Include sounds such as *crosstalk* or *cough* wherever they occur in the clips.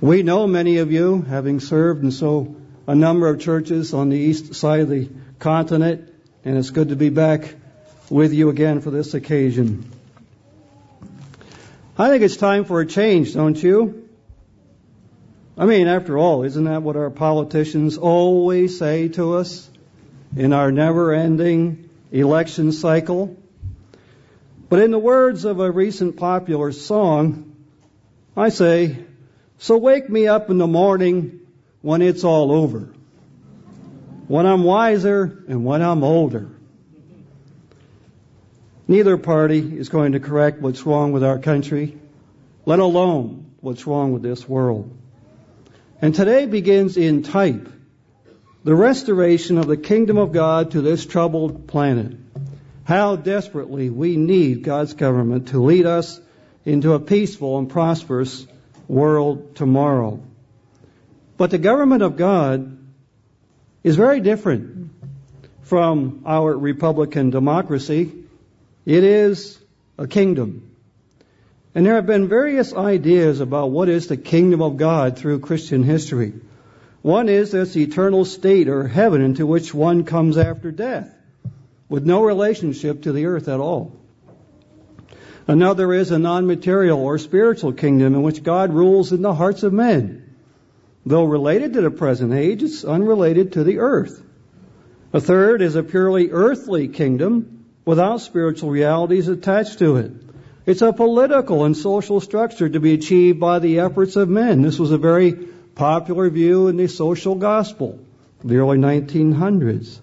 We know many of you, having served in so a number of churches on the east side of the continent, and it's good to be back with you again for this occasion. I think it's time for a change, don't you? I mean, after all, isn't that what our politicians always say to us in our never ending election cycle? But in the words of a recent popular song, I say, so wake me up in the morning when it's all over. When I'm wiser and when I'm older. Neither party is going to correct what's wrong with our country, let alone what's wrong with this world. And today begins in type the restoration of the kingdom of God to this troubled planet. How desperately we need God's government to lead us into a peaceful and prosperous world tomorrow. But the government of God is very different from our Republican democracy. It is a kingdom. And there have been various ideas about what is the kingdom of God through Christian history. One is this eternal state or heaven into which one comes after death, with no relationship to the earth at all. Another is a non-material or spiritual kingdom in which God rules in the hearts of men. Though related to the present age, it's unrelated to the earth. A third is a purely earthly kingdom without spiritual realities attached to it. It's a political and social structure to be achieved by the efforts of men. This was a very popular view in the social gospel of the early 1900s.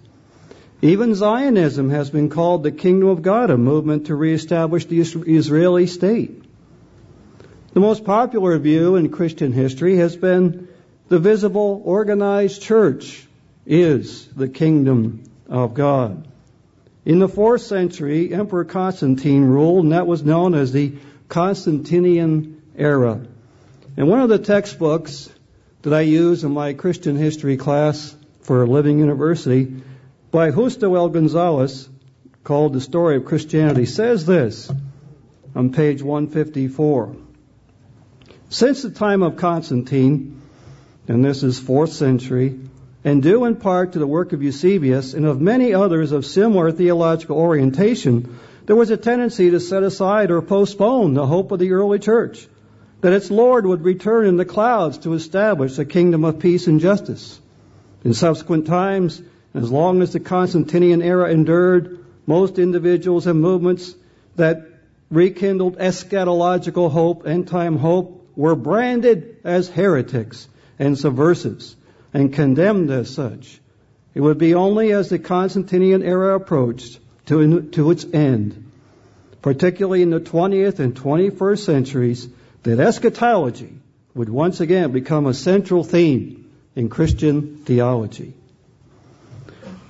Even Zionism has been called the kingdom of God, a movement to reestablish the Israeli state. The most popular view in Christian history has been the visible, organized church is the kingdom of God. In the fourth century, Emperor Constantine ruled, and that was known as the Constantinian era. And one of the textbooks that I use in my Christian history class for Living University by Justo L. Gonzalez, called The Story of Christianity, says this on page 154. Since the time of Constantine, and this is fourth century, and due in part to the work of Eusebius and of many others of similar theological orientation, there was a tendency to set aside or postpone the hope of the early church that its Lord would return in the clouds to establish a kingdom of peace and justice. In subsequent times, as long as the Constantinian era endured, most individuals and movements that rekindled eschatological hope, end time hope, were branded as heretics and subversives and condemned as such. It would be only as the Constantinian era approached to, to its end, particularly in the 20th and 21st centuries, that eschatology would once again become a central theme in Christian theology.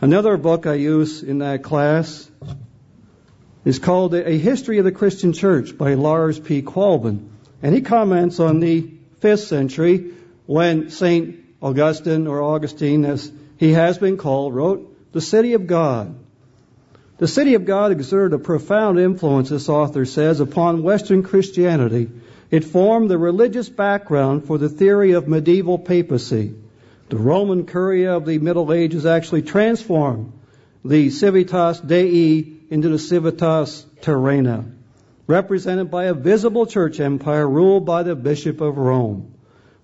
Another book I use in that class is called A History of the Christian Church by Lars P. Qualben. And he comments on the 5th century when St. Augustine or Augustine, as he has been called, wrote The City of God. The City of God exerted a profound influence, this author says, upon Western Christianity. It formed the religious background for the theory of medieval papacy. The Roman Curia of the Middle Ages actually transformed the Civitas Dei into the Civitas Terrena, represented by a visible church empire ruled by the Bishop of Rome.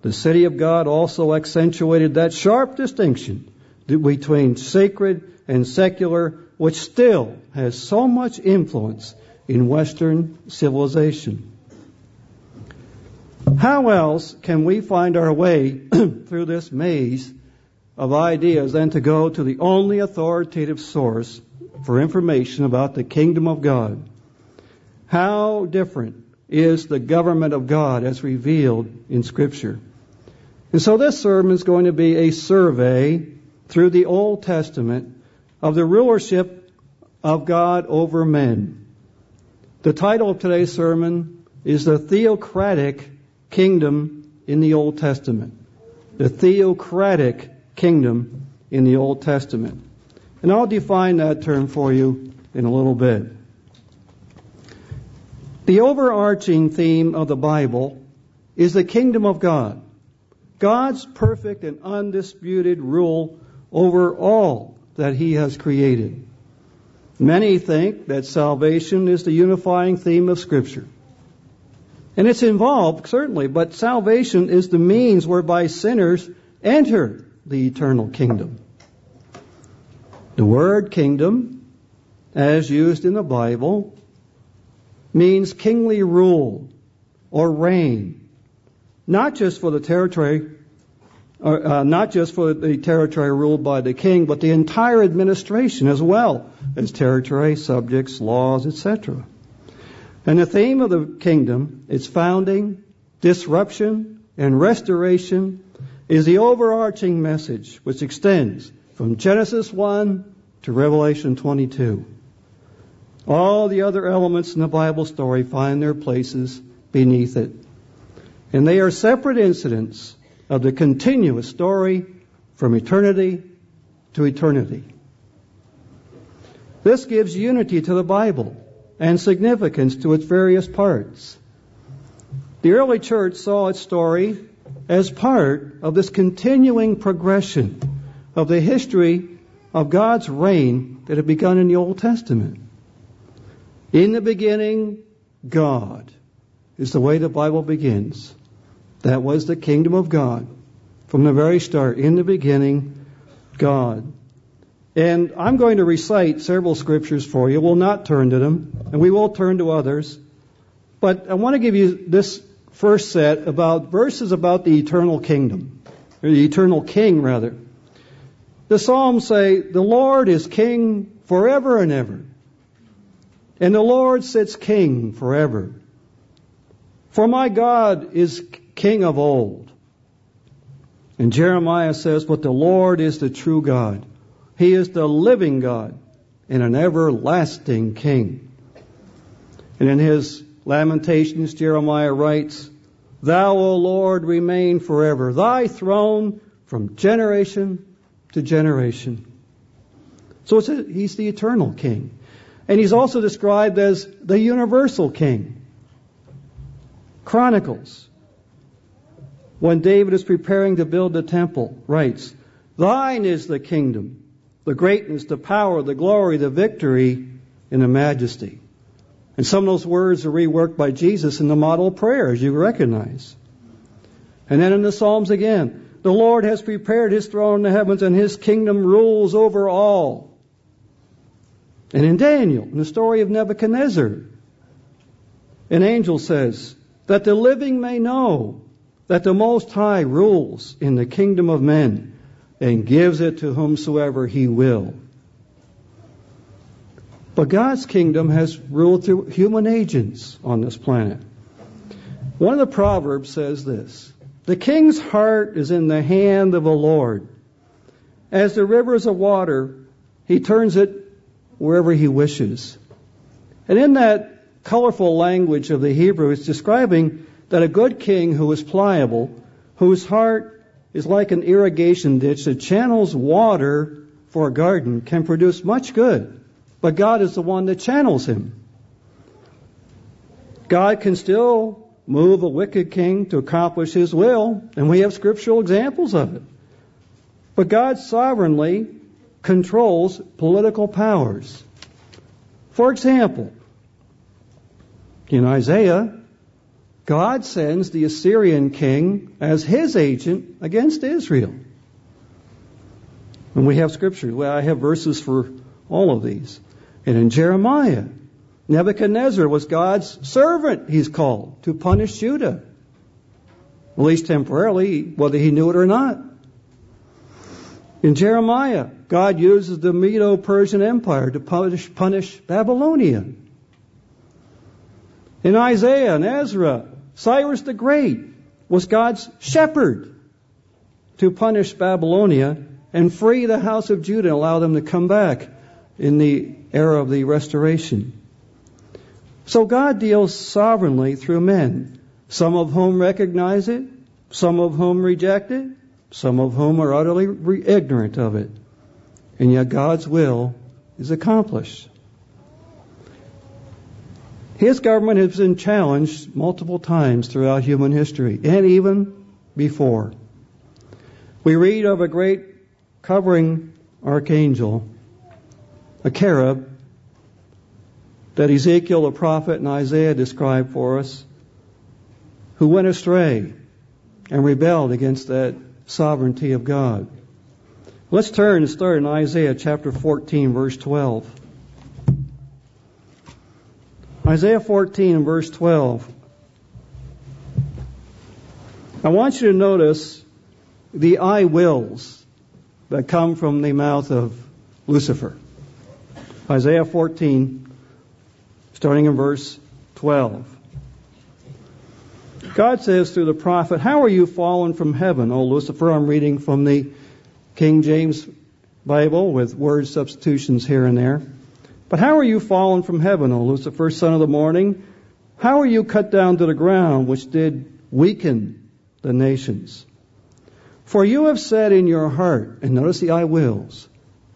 The city of God also accentuated that sharp distinction between sacred and secular, which still has so much influence in Western civilization. How else can we find our way *clears throat* through this maze of ideas than to go to the only authoritative source for information about the kingdom of God? How different is the government of God as revealed in Scripture? And so this sermon is going to be a survey through the Old Testament of the rulership of God over men. The title of today's sermon is The Theocratic Kingdom in the Old Testament. The Theocratic Kingdom in the Old Testament. And I'll define that term for you in a little bit. The overarching theme of the Bible is the kingdom of God God's perfect and undisputed rule over all that He has created. Many think that salvation is the unifying theme of Scripture. And it's involved, certainly, but salvation is the means whereby sinners enter the eternal kingdom. The word kingdom, as used in the Bible, means kingly rule or reign, not just for the territory, or, uh, not just for the territory ruled by the king, but the entire administration as well as territory, subjects, laws, etc. And the theme of the kingdom, its founding, disruption, and restoration is the overarching message which extends from Genesis 1 to Revelation 22. All the other elements in the Bible story find their places beneath it. And they are separate incidents of the continuous story from eternity to eternity. This gives unity to the Bible and significance to its various parts. The early church saw its story as part of this continuing progression of the history of God's reign that had begun in the Old Testament. In the beginning, God is the way the Bible begins. That was the kingdom of God from the very start. In the beginning, God. And I'm going to recite several scriptures for you. We'll not turn to them, and we will turn to others. But I want to give you this first set about verses about the eternal kingdom, or the eternal king, rather. The Psalms say, The Lord is king forever and ever. And the Lord sits king forever. For my God is king of old. And Jeremiah says, But the Lord is the true God he is the living God and an everlasting King. And in his Lamentations, Jeremiah writes, Thou, O Lord, remain forever, thy throne from generation to generation. So a, he's the eternal king. And he's also described as the universal king. Chronicles, when David is preparing to build the temple, writes, Thine is the kingdom the greatness, the power, the glory, the victory, and the majesty. And some of those words are reworked by Jesus in the model prayer, as you recognize. And then in the Psalms again, the Lord has prepared his throne in the heavens and his kingdom rules over all. And in Daniel, in the story of Nebuchadnezzar, an angel says, that the living may know that the Most High rules in the kingdom of men and gives it to whomsoever he will. But God's kingdom has ruled through human agents on this planet. One of the Proverbs says this The king's heart is in the hand of the Lord. As the rivers of water, he turns it wherever he wishes. And in that colorful language of the Hebrew, it's describing that a good king who is pliable, whose heart is like an irrigation ditch that channels water for a garden, can produce much good, but God is the one that channels him. God can still move a wicked king to accomplish his will, and we have scriptural examples of it. But God sovereignly controls political powers. For example, in Isaiah, God sends the Assyrian king as his agent against Israel. And we have scripture. Well, I have verses for all of these. And in Jeremiah, Nebuchadnezzar was God's servant, he's called, to punish Judah. At least temporarily, whether he knew it or not. In Jeremiah, God uses the Medo Persian Empire to punish, punish Babylonia. In Isaiah and Ezra, Cyrus the Great was God's shepherd to punish Babylonia and free the house of Judah and allow them to come back in the era of the restoration. So God deals sovereignly through men, some of whom recognize it, some of whom reject it, some of whom are utterly ignorant of it. And yet God's will is accomplished. His government has been challenged multiple times throughout human history and even before. We read of a great covering archangel, a cherub, that Ezekiel the prophet and Isaiah described for us, who went astray and rebelled against that sovereignty of God. Let's turn and start in Isaiah chapter 14, verse 12. Isaiah 14 and verse 12. I want you to notice the I wills that come from the mouth of Lucifer. Isaiah 14, starting in verse 12. God says through the prophet, How are you fallen from heaven, O Lucifer? I'm reading from the King James Bible with word substitutions here and there. But how are you fallen from heaven, O Lucifer, son of the morning? How are you cut down to the ground, which did weaken the nations? For you have said in your heart, and notice the I wills,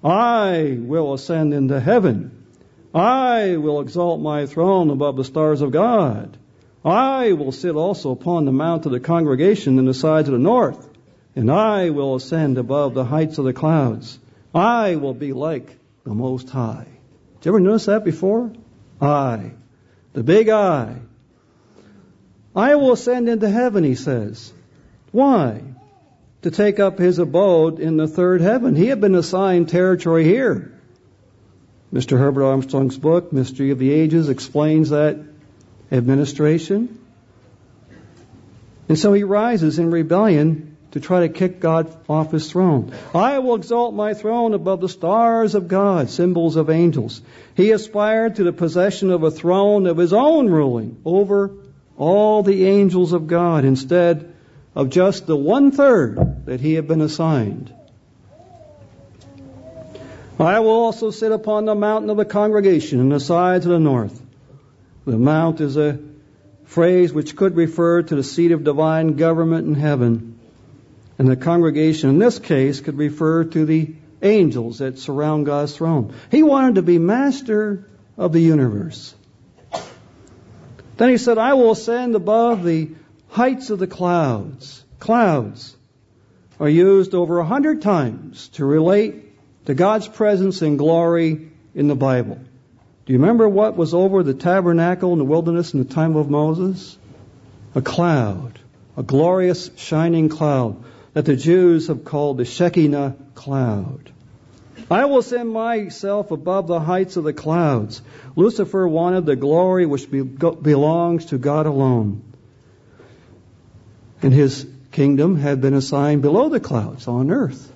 I will ascend into heaven. I will exalt my throne above the stars of God. I will sit also upon the mount of the congregation in the sides of the north, and I will ascend above the heights of the clouds. I will be like the Most High. Did you ever notice that before? I. The big I. I will ascend into heaven, he says. Why? to take up his abode in the third heaven. He had been assigned territory here. Mr. Herbert Armstrong's book, Mystery of the Ages, explains that administration. And so he rises in rebellion to try to kick God off his throne. I will exalt my throne above the stars of God, symbols of angels. He aspired to the possession of a throne of his own ruling over all the angels of God. Instead, of just the one third that he had been assigned. I will also sit upon the mountain of the congregation in the sides of the north. The mount is a phrase which could refer to the seat of divine government in heaven. And the congregation in this case could refer to the angels that surround God's throne. He wanted to be master of the universe. Then he said, I will ascend above the heights of the clouds. Clouds are used over a hundred times to relate to God's presence and glory in the Bible. Do you remember what was over the tabernacle in the wilderness in the time of Moses? A cloud, a glorious shining cloud that the Jews have called the Shekinah cloud. I will send myself above the heights of the clouds. Lucifer wanted the glory which belongs to God alone and his kingdom had been assigned below the clouds on earth.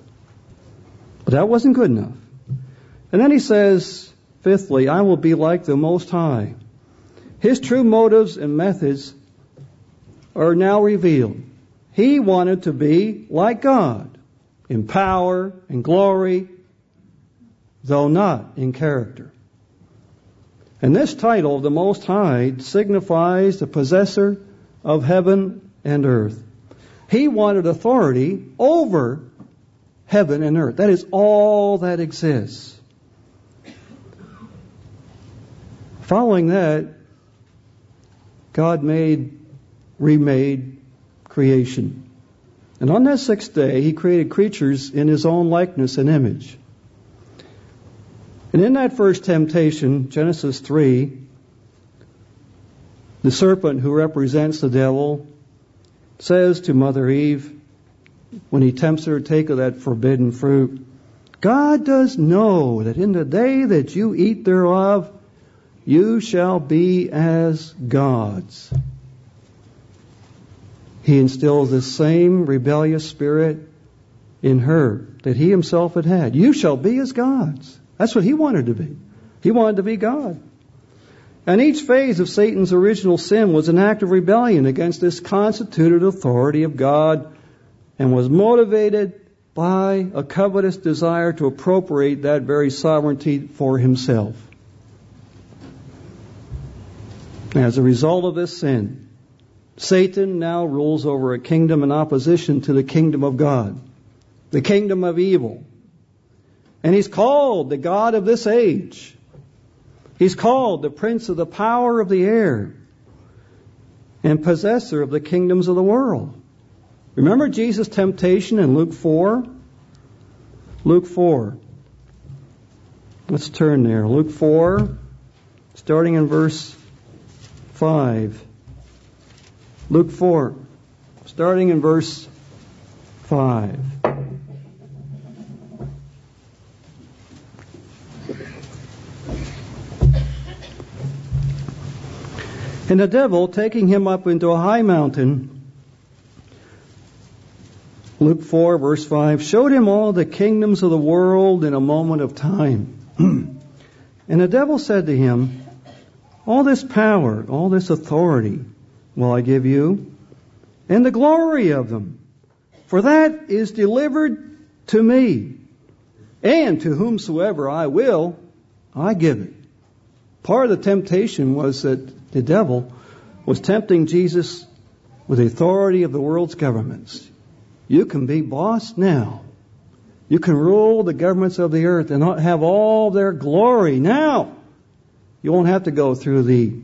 But that wasn't good enough. And then he says, fifthly, I will be like the Most High. His true motives and methods are now revealed. He wanted to be like God in power and glory, though not in character. And this title, the Most High, signifies the possessor of heaven and earth. He wanted authority over heaven and earth. That is all that exists. Following that, God made, remade creation. And on that sixth day, He created creatures in His own likeness and image. And in that first temptation, Genesis 3, the serpent who represents the devil says to Mother Eve, when he tempts her to take of that forbidden fruit, God does know that in the day that you eat thereof, you shall be as gods. He instills the same rebellious spirit in her that he himself had had. You shall be as gods. That's what he wanted to be. He wanted to be God. And each phase of Satan's original sin was an act of rebellion against this constituted authority of God and was motivated by a covetous desire to appropriate that very sovereignty for himself. As a result of this sin, Satan now rules over a kingdom in opposition to the kingdom of God, the kingdom of evil. And he's called the God of this age. He's called the prince of the power of the air and possessor of the kingdoms of the world. Remember Jesus' temptation in Luke 4? Luke 4. Let's turn there. Luke 4, starting in verse 5. Luke 4, starting in verse 5. And the devil, taking him up into a high mountain, Luke 4, verse 5, showed him all the kingdoms of the world in a moment of time. *clears throat* and the devil said to him, All this power, all this authority will I give you, and the glory of them, for that is delivered to me, and to whomsoever I will, I give it. Part of the temptation was that the devil was tempting Jesus with the authority of the world's governments. You can be boss now. You can rule the governments of the earth and have all their glory now. You won't have to go through the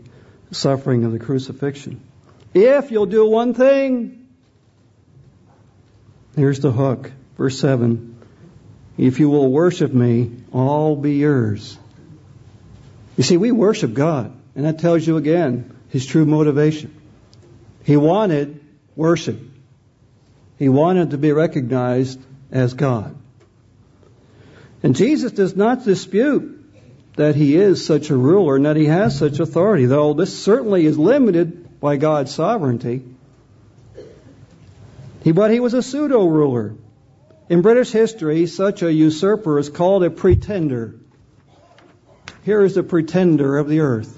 suffering of the crucifixion. If you'll do one thing, here's the hook. Verse 7 If you will worship me, all be yours. You see, we worship God, and that tells you again his true motivation. He wanted worship, he wanted to be recognized as God. And Jesus does not dispute that he is such a ruler and that he has such authority, though this certainly is limited by God's sovereignty. He, but he was a pseudo ruler. In British history, such a usurper is called a pretender. Here is the pretender of the earth.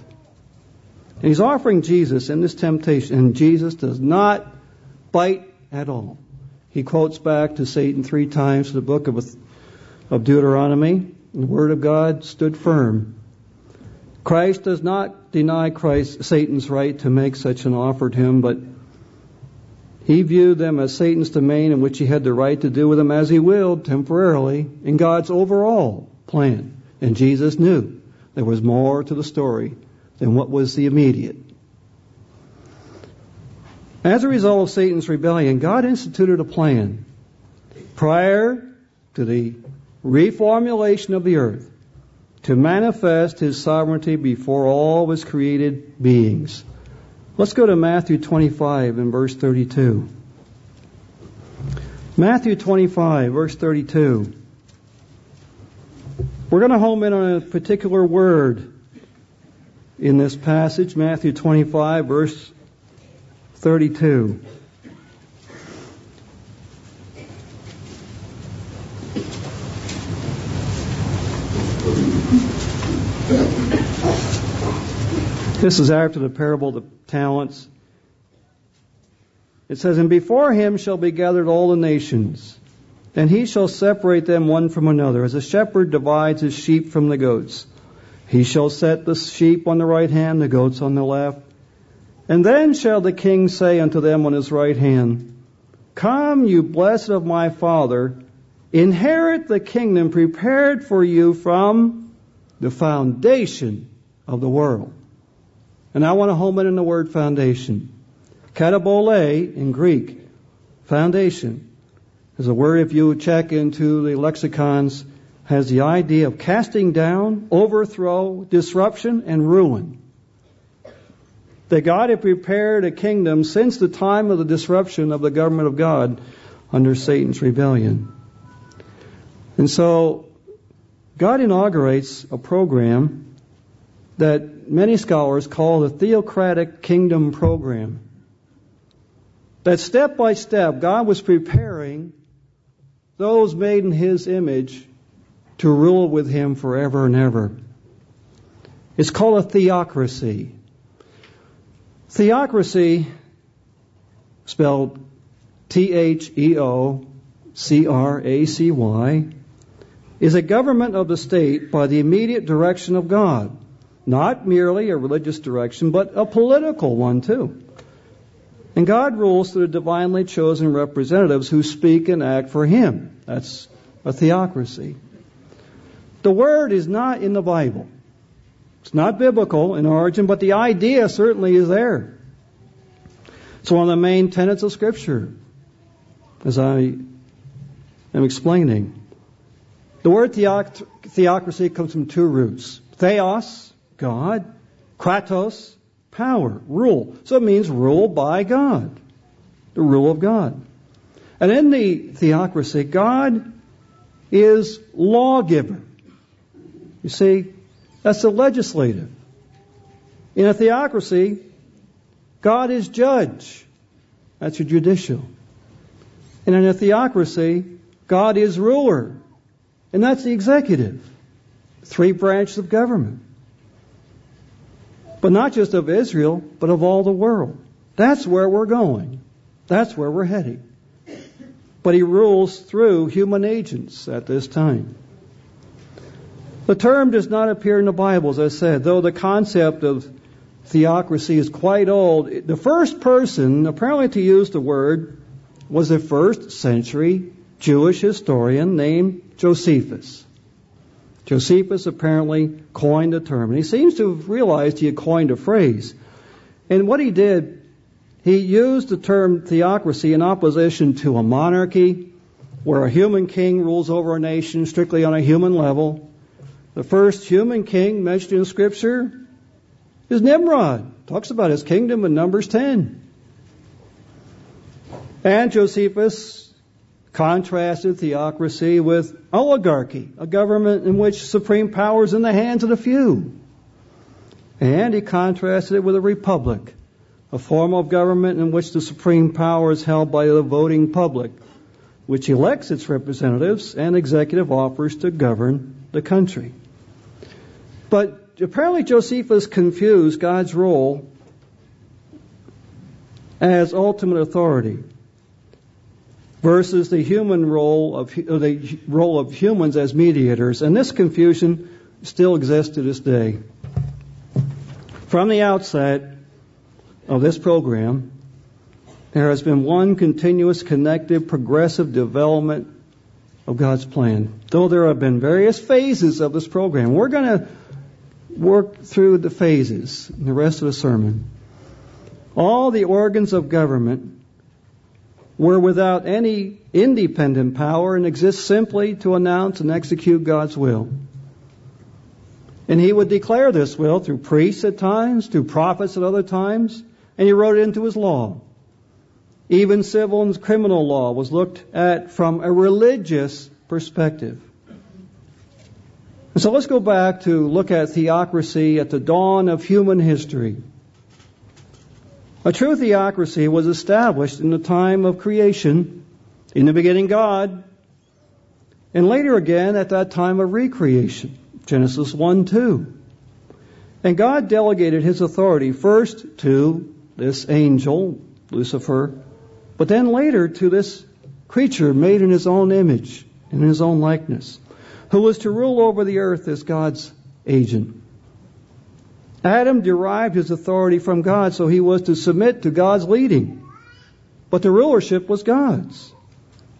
And he's offering Jesus in this temptation, and Jesus does not bite at all. He quotes back to Satan three times the book of, of Deuteronomy. The word of God stood firm. Christ does not deny Christ Satan's right to make such an offer to him, but he viewed them as Satan's domain in which he had the right to do with them as he willed temporarily in God's overall plan. And Jesus knew there was more to the story than what was the immediate. As a result of Satan's rebellion, God instituted a plan prior to the reformulation of the earth to manifest his sovereignty before all his created beings. Let's go to Matthew 25 and verse 32. Matthew 25, verse 32. We're going to home in on a particular word in this passage, Matthew 25, verse 32. This is after the parable of the talents. It says, And before him shall be gathered all the nations and he shall separate them one from another, as a shepherd divides his sheep from the goats. He shall set the sheep on the right hand, the goats on the left. And then shall the king say unto them on his right hand, Come, you blessed of my Father, inherit the kingdom prepared for you from the foundation of the world. And I want to home in the word foundation. Katabole in Greek, foundation is a word, if you check into the lexicons, has the idea of casting down, overthrow, disruption, and ruin. That God had prepared a kingdom since the time of the disruption of the government of God under Satan's rebellion. And so, God inaugurates a program that many scholars call the theocratic kingdom program. That step by step, God was preparing those made in his image to rule with him forever and ever. It's called a theocracy. Theocracy, spelled T H E O C R A C Y, is a government of the state by the immediate direction of God. Not merely a religious direction, but a political one too. And God rules through divinely chosen representatives who speak and act for Him. That's a theocracy. The word is not in the Bible. It's not biblical in origin, but the idea certainly is there. It's one of the main tenets of Scripture. as I am explaining. The word theoc- theocracy comes from two roots theos, God, kratos, power, rule. So it means rule by God, the rule of God. And in the theocracy, God is lawgiver. You see, that's the legislative. In a theocracy, God is judge. That's your judicial. And in a theocracy, God is ruler. And that's the executive. Three branches of government. But not just of Israel, but of all the world. That's where we're going. That's where we're heading. But he rules through human agents at this time. The term does not appear in the Bible, as I said, though the concept of theocracy is quite old. The first person, apparently to use the word, was a first century Jewish historian named Josephus. Josephus apparently coined the term, and he seems to have realized he had coined a phrase. And what he did, he used the term theocracy in opposition to a monarchy, where a human king rules over a nation strictly on a human level. The first human king mentioned in Scripture is Nimrod. Talks about his kingdom in Numbers 10. And Josephus contrasted theocracy with oligarchy, a government in which supreme power is in the hands of the few. And he contrasted it with a republic, a form of government in which the supreme power is held by the voting public, which elects its representatives and executive offers to govern the country. But apparently Josephus confused God's role as ultimate authority versus the human role of uh, the role of humans as mediators, and this confusion still exists to this day. From the outset of this program, there has been one continuous, connected, progressive development of God's plan. Though there have been various phases of this program, we're going to work through the phases in the rest of the sermon. All the organs of government were without any independent power and exist simply to announce and execute God's will. And he would declare this will through priests at times, through prophets at other times, and he wrote it into his law. Even civil and criminal law was looked at from a religious perspective. So let's go back to look at theocracy at the dawn of human history. A true theocracy was established in the time of creation, in the beginning God, and later again at that time of recreation, Genesis 1 2. And God delegated his authority first to this angel, Lucifer, but then later to this creature made in his own image, in his own likeness who was to rule over the earth as God's agent. Adam derived his authority from God, so he was to submit to God's leading. But the rulership was God's.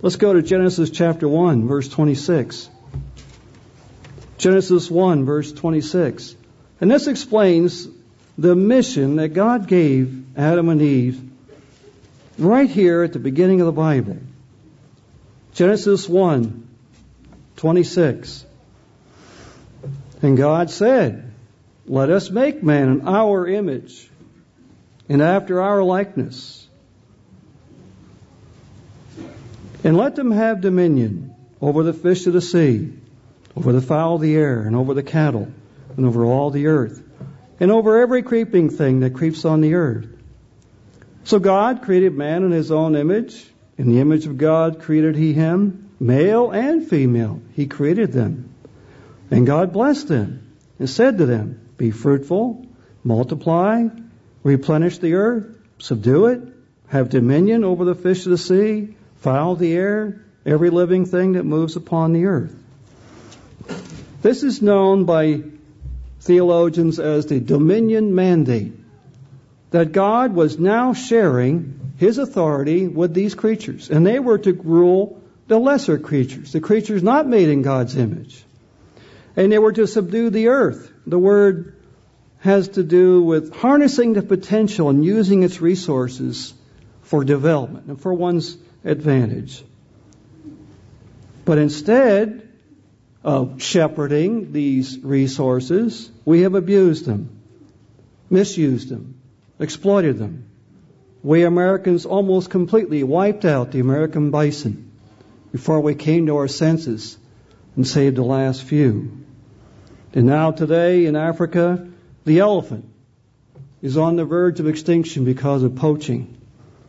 Let's go to Genesis chapter 1, verse 26. Genesis 1, verse 26. And this explains the mission that God gave Adam and Eve right here at the beginning of the Bible. Genesis 1, 26. And God said, Let us make man in our image and after our likeness. And let them have dominion over the fish of the sea, over the fowl of the air, and over the cattle, and over all the earth, and over every creeping thing that creeps on the earth. So God created man in his own image. In the image of God created he him. Male and female, He created them. And God blessed them and said to them, Be fruitful, multiply, replenish the earth, subdue it, have dominion over the fish of the sea, fowl of the air, every living thing that moves upon the earth. This is known by theologians as the dominion mandate. That God was now sharing his authority with these creatures, and they were to rule the lesser creatures, the creatures not made in God's image. And they were to subdue the earth. The word has to do with harnessing the potential and using its resources for development and for one's advantage. But instead of shepherding these resources, we have abused them, misused them, exploited them. We Americans almost completely wiped out the American bison before we came to our senses and saved the last few. And now today in Africa, the elephant is on the verge of extinction because of poaching.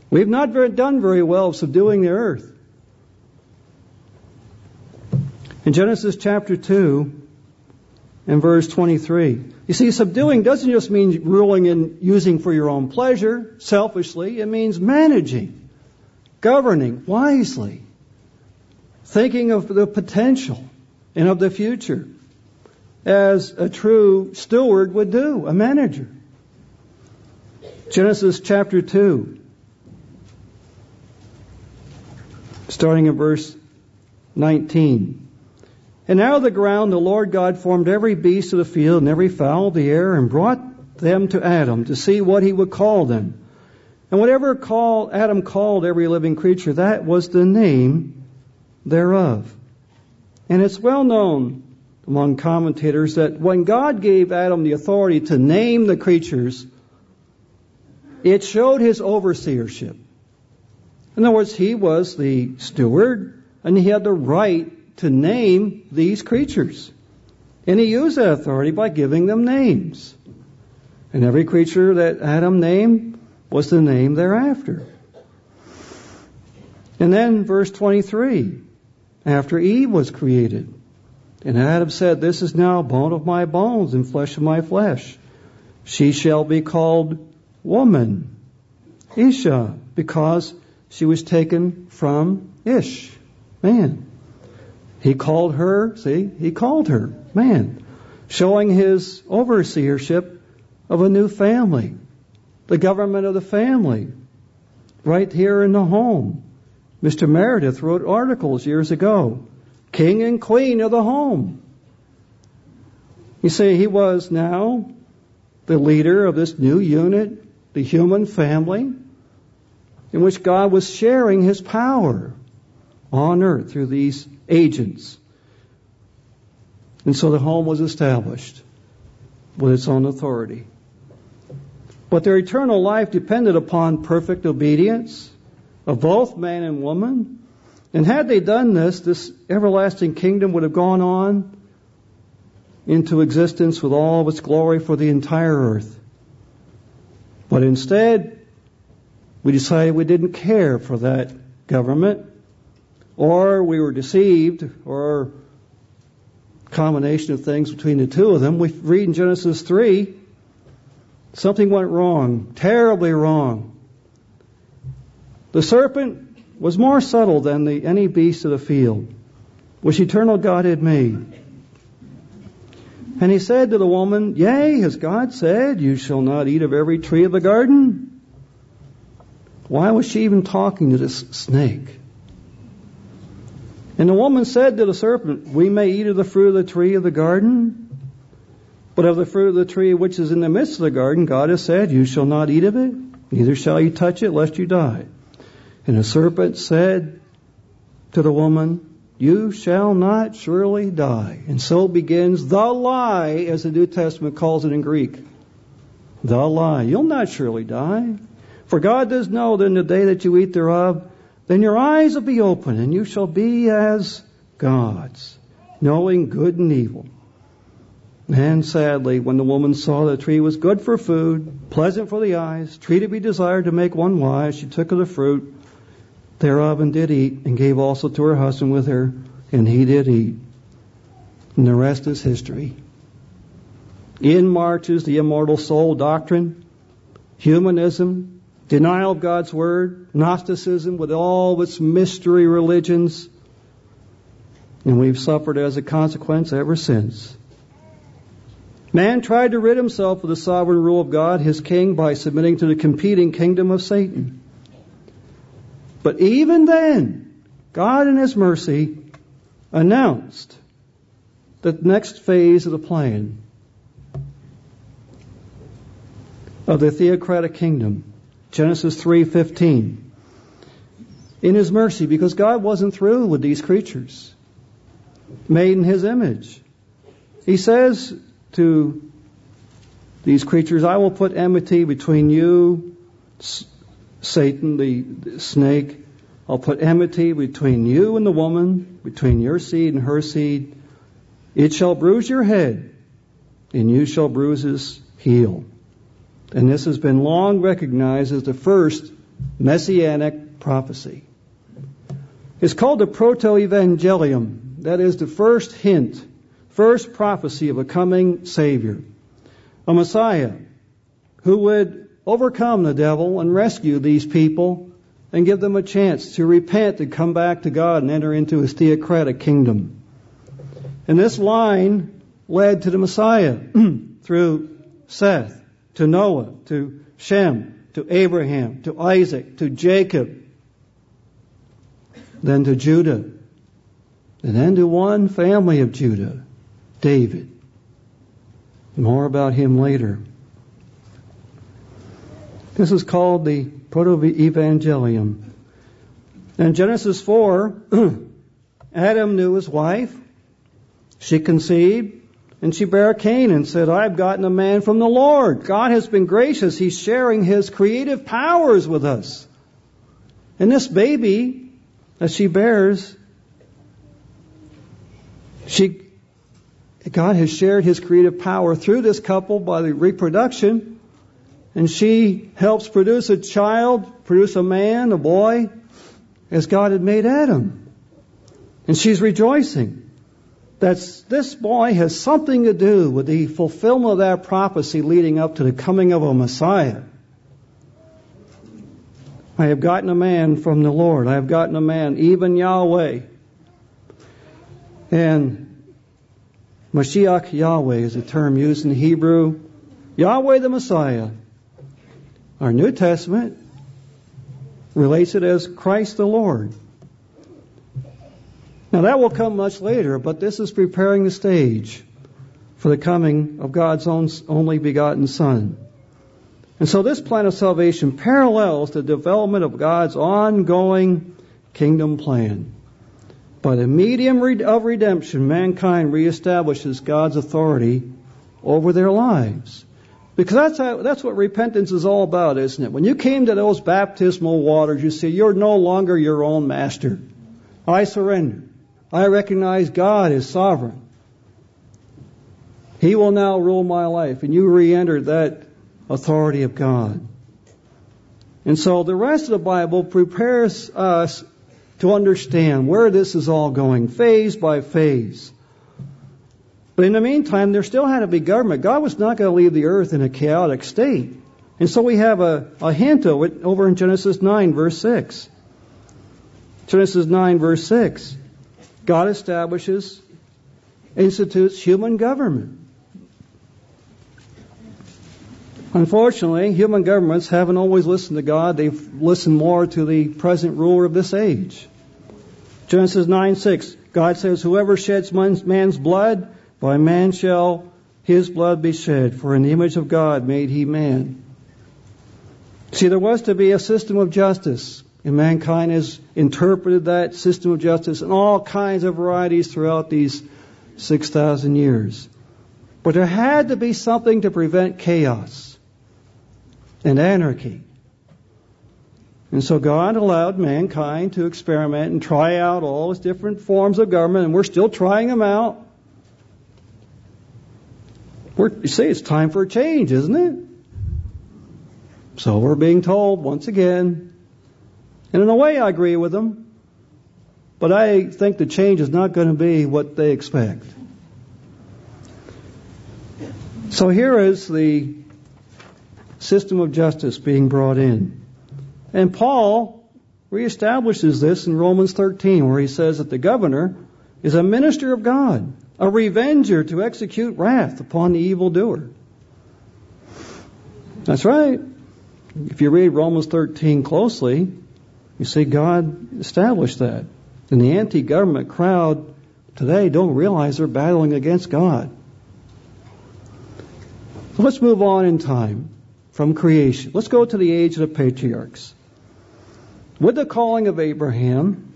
We've not very, done very well subduing the earth. In Genesis chapter 2 and verse 23, you see, subduing doesn't just mean ruling and using for your own pleasure, selfishly. It means managing, governing wisely, thinking of the potential and of the future as a true steward would do, a manager. Genesis chapter 2, starting in verse 19. And out of the ground the Lord God formed every beast of the field and every fowl of the air and brought them to Adam to see what he would call them. And whatever call Adam called every living creature, that was the name thereof. And it's well known among commentators that when God gave Adam the authority to name the creatures, it showed his overseership. In other words, he was the steward and he had the right to name these creatures. And he used that authority by giving them names. And every creature that Adam named was the name thereafter. And then verse 23, after Eve was created, and Adam said, This is now bone of my bones and flesh of my flesh. She shall be called woman, Isha, because she was taken from Ish, man. He called her, see, he called her man, showing his overseership of a new family, the government of the family, right here in the home. Mr. Meredith wrote articles years ago, king and queen of the home. You see, he was now the leader of this new unit the human family, in which God was sharing his power on earth through these agents. And so the home was established with its own authority. But their eternal life depended upon perfect obedience of both man and woman. And had they done this, this everlasting kingdom would have gone on into existence with all of its glory for the entire earth. But instead, we decided we didn't care for that government, or we were deceived, or combination of things between the two of them. We read in Genesis 3, something went wrong, terribly wrong. The serpent was more subtle than the, any beast of the field, which eternal God had made. And he said to the woman, Yea, has God said, You shall not eat of every tree of the garden? Why was she even talking to this snake? And the woman said to the serpent, We may eat of the fruit of the tree of the garden, but of the fruit of the tree which is in the midst of the garden, God has said, You shall not eat of it, neither shall you touch it, lest you die. And the serpent said to the woman, you shall not surely die. And so begins the lie, as the New Testament calls it in Greek. The lie. You'll not surely die. For God does know that in the day that you eat thereof, then your eyes will be open, and you shall be as gods, knowing good and evil. And sadly, when the woman saw the tree was good for food, pleasant for the eyes, tree to be desired to make one wise, she took of the fruit thereof and did eat, and gave also to her husband with her, and he did eat. And the rest is history. In marches the immortal soul doctrine, humanism, denial of God's word, Gnosticism with all its mystery religions, and we've suffered as a consequence ever since. Man tried to rid himself of the sovereign rule of God, his king, by submitting to the competing kingdom of Satan. But even then, God in His mercy announced the next phase of the plan of the theocratic kingdom. Genesis 3:15. in His mercy because God wasn't through with these creatures made in His image. He says to these creatures, I will put enmity between you, Satan, the snake. I'll put enmity between you and the woman, between your seed and her seed. It shall bruise your head, and you shall bruise his heel. And this has been long recognized as the first messianic prophecy. It's called the proto-evangelium. That is the first hint, first prophecy of a coming Savior. A Messiah who would overcome the devil and rescue these people and give them a chance to repent and come back to God and enter into his theocratic kingdom. And this line led to the Messiah *clears throat* through Seth, to Noah, to Shem, to Abraham, to Isaac, to Jacob, then to Judah, and then to one family of Judah, David. More about him later. This is called the Proto-Evangelium. In Genesis 4, *clears throat* Adam knew his wife. She conceived, and she bare Cain and said, I've gotten a man from the Lord. God has been gracious. He's sharing his creative powers with us. And this baby that she bears, she, God has shared His creative power through this couple by the reproduction, and she helps produce a child, produce a man, a boy, as God had made Adam. And she's rejoicing. that this boy has something to do with the fulfillment of that prophecy leading up to the coming of a Messiah. I have gotten a man from the Lord. I have gotten a man, even Yahweh. And Mashiach Yahweh is a term used in Hebrew. Yahweh the Messiah. Our New Testament relates it as Christ the Lord. Now that will come much later, but this is preparing the stage for the coming of God's own, only begotten Son. And so this plan of salvation parallels the development of God's ongoing kingdom plan. By the medium of redemption, mankind reestablishes God's authority over their lives. Because that's, how, that's what repentance is all about, isn't it? When you came to those baptismal waters, you see, you're no longer your own master. I surrender. I recognize God is sovereign. He will now rule my life. And you re-enter that authority of God. And so the rest of the Bible prepares us to understand where this is all going, phase by phase. But in the meantime, there still had to be government. God was not going to leave the earth in a chaotic state. And so we have a, a hint of it over in Genesis 9, verse 6. Genesis 9, verse 6. God establishes, institutes human government. Unfortunately, human governments haven't always listened to God. They've listened more to the present ruler of this age. Genesis 9 6, God says, Whoever sheds man's blood, by man shall his blood be shed, for in the image of God made he man. See, there was to be a system of justice, and mankind has interpreted that system of justice in all kinds of varieties throughout these 6,000 years. But there had to be something to prevent chaos and anarchy. And so God allowed mankind to experiment and try out all these different forms of government, and we're still trying them out. We're, you see, it's time for a change, isn't it? So we're being told once again, and in a way I agree with them, but I think the change is not going to be what they expect. So here is the system of justice being brought in. And Paul reestablishes this in Romans 13, where he says that the governor is a minister of God, a revenger to execute wrath upon the evildoer. That's right. If you read Romans 13 closely, you see God established that. And the anti government crowd today don't realize they're battling against God. So let's move on in time from creation. Let's go to the age of the patriarchs. With the calling of Abraham,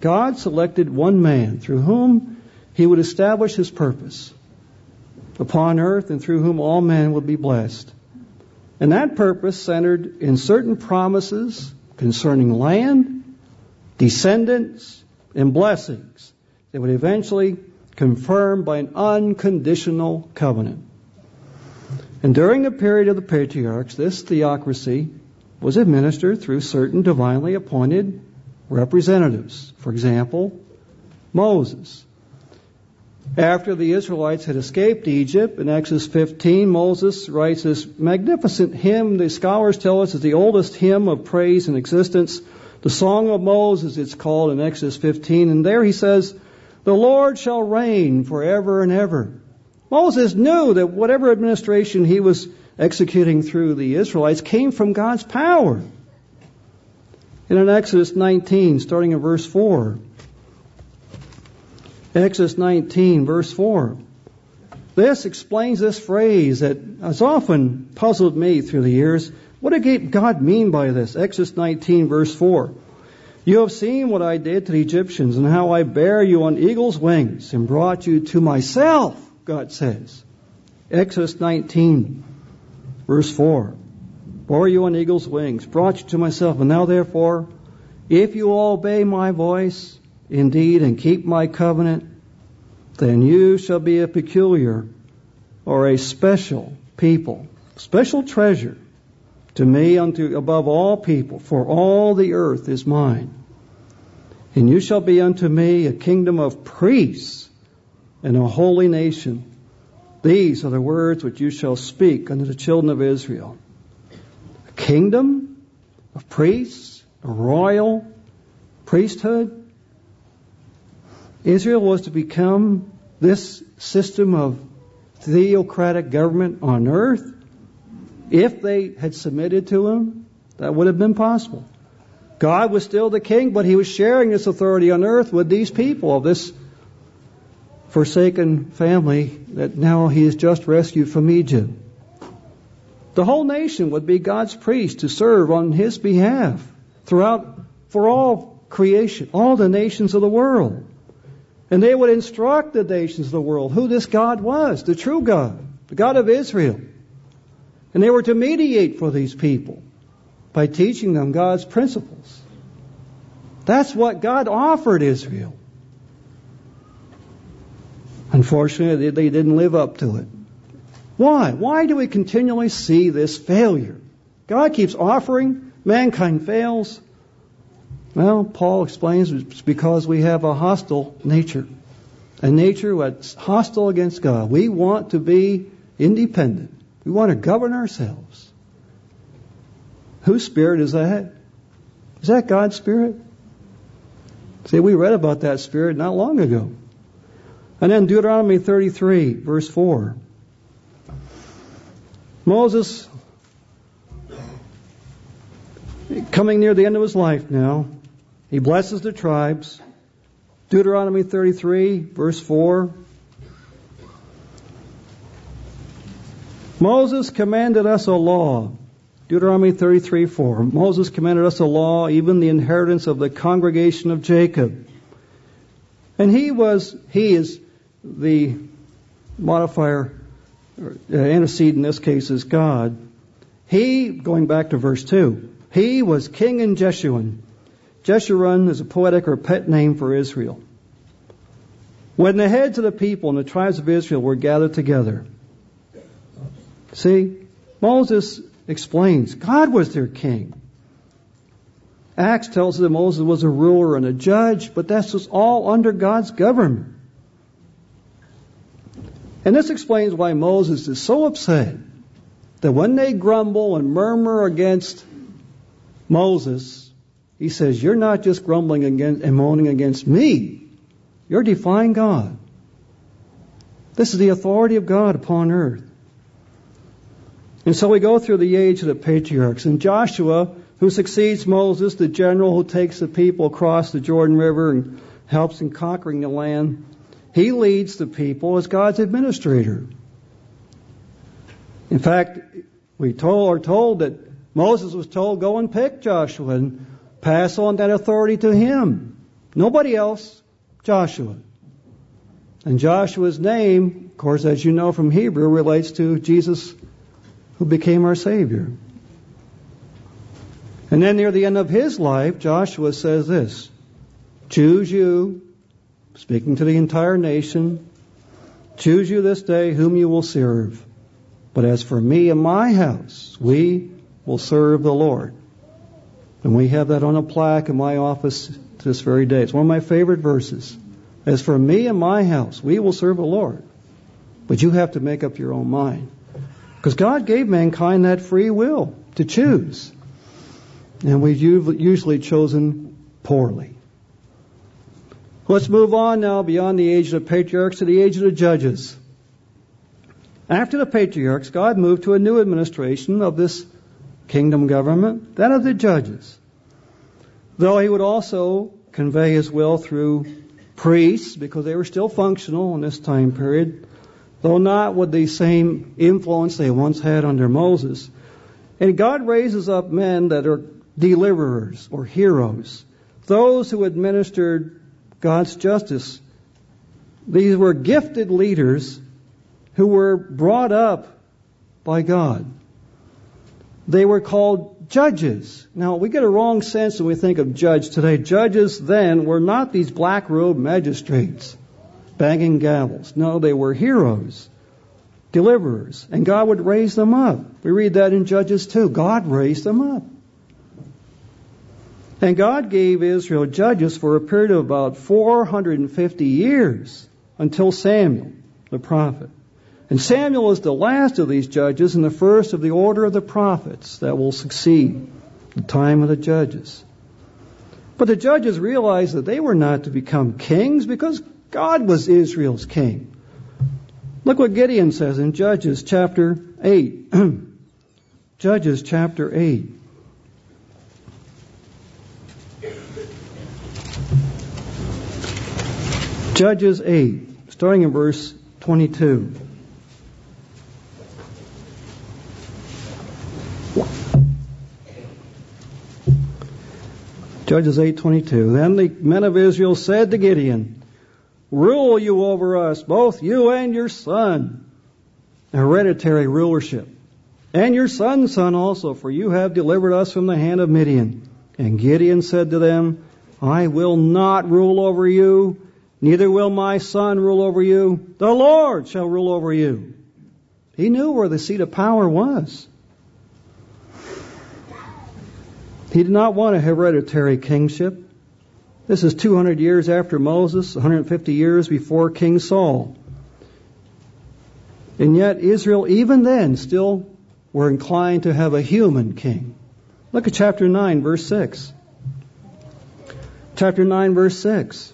God selected one man through whom he would establish his purpose upon earth and through whom all men would be blessed. And that purpose centered in certain promises concerning land, descendants, and blessings that would eventually confirm by an unconditional covenant. And during the period of the patriarchs, this theocracy was administered through certain divinely appointed representatives. For example, Moses. After the Israelites had escaped Egypt in Exodus 15, Moses writes this magnificent hymn. The scholars tell us is the oldest hymn of praise in existence. The Song of Moses, it's called in Exodus 15. And there he says, The Lord shall reign forever and ever. Moses knew that whatever administration he was executing through the Israelites came from God's power. And in Exodus 19, starting in verse 4, Exodus 19, verse 4, this explains this phrase that has often puzzled me through the years. What did God mean by this? Exodus 19, verse 4. You have seen what I did to the Egyptians and how I bare you on eagle's wings and brought you to myself. God says. Exodus 19, verse 4. Bore you on eagle's wings, brought you to myself, and now therefore, if you obey my voice, indeed, and keep my covenant, then you shall be a peculiar or a special people, special treasure to me unto above all people, for all the earth is mine. And you shall be unto me a kingdom of priests and a holy nation. These are the words which you shall speak unto the children of Israel. A kingdom of priests, a royal priesthood. Israel was to become this system of theocratic government on earth. If they had submitted to him, that would have been possible. God was still the king, but he was sharing his authority on earth with these people of this forsaken family that now he has just rescued from Egypt. The whole nation would be God's priest to serve on his behalf throughout, for all creation, all the nations of the world. And they would instruct the nations of the world who this God was, the true God, the God of Israel. And they were to mediate for these people by teaching them God's principles. That's what God offered Israel. Unfortunately, they didn't live up to it. Why? Why do we continually see this failure? God keeps offering, mankind fails. Well, Paul explains it's because we have a hostile nature. A nature that's hostile against God. We want to be independent. We want to govern ourselves. Whose spirit is that? Is that God's spirit? See, we read about that spirit not long ago. And then Deuteronomy 33, verse 4. Moses, coming near the end of his life now, he blesses the tribes. Deuteronomy 33, verse 4. Moses commanded us a law. Deuteronomy 33, 4. Moses commanded us a law, even the inheritance of the congregation of Jacob. And he was, he is the modifier, uh, antecedent in this case is God. He, going back to verse 2, he was king in Jeshurun. Jeshurun is a poetic or pet name for Israel. When the heads of the people and the tribes of Israel were gathered together, see, Moses explains God was their king. Acts tells us that Moses was a ruler and a judge, but this was all under God's government. And this explains why Moses is so upset that when they grumble and murmur against Moses, he says, You're not just grumbling against and moaning against me, you're defying God. This is the authority of God upon earth. And so we go through the age of the patriarchs. And Joshua, who succeeds Moses, the general who takes the people across the Jordan River and helps in conquering the land, he leads the people as God's administrator. In fact, we told, are told that Moses was told, go and pick Joshua. And pass on that authority to him. Nobody else, Joshua. And Joshua's name, of course, as you know from Hebrew, relates to Jesus who became our Savior. And then near the end of his life, Joshua says this Choose you, speaking to the entire nation, choose you this day whom you will serve. But as for me and my house, we will serve the Lord. And we have that on a plaque in my office this very day. It's one of my favorite verses. As for me and my house, we will serve the Lord. But you have to make up your own mind. Because God gave mankind that free will to choose. And we've usually chosen poorly. Let's move on now beyond the age of the patriarchs to the age of the judges. After the patriarchs, God moved to a new administration of this kingdom government, that of the judges. Though he would also convey his will through priests, because they were still functional in this time period, though not with the same influence they once had under Moses. And God raises up men that are deliverers or heroes, those who administered God's justice. These were gifted leaders who were brought up by God. They were called judges. Now, we get a wrong sense when we think of judge today. Judges then were not these black robed magistrates banging gavels. No, they were heroes, deliverers, and God would raise them up. We read that in Judges 2. God raised them up. And God gave Israel judges for a period of about 450 years until Samuel, the prophet. And Samuel is the last of these judges and the first of the order of the prophets that will succeed the time of the judges. But the judges realized that they were not to become kings because God was Israel's king. Look what Gideon says in Judges chapter 8. *clears throat* Judges chapter 8. Judges 8, starting in verse 22. Judges 8:22. Then the men of Israel said to Gideon, "Rule you over us, both you and your son." Hereditary rulership. And your son's son also, for you have delivered us from the hand of Midian. And Gideon said to them, I will not rule over you, neither will my son rule over you. The Lord shall rule over you. He knew where the seat of power was. He did not want a hereditary kingship. This is 200 years after Moses, 150 years before King Saul. And yet, Israel, even then, still were inclined to have a human king. Look at chapter 9, verse 6. Chapter 9, verse 6.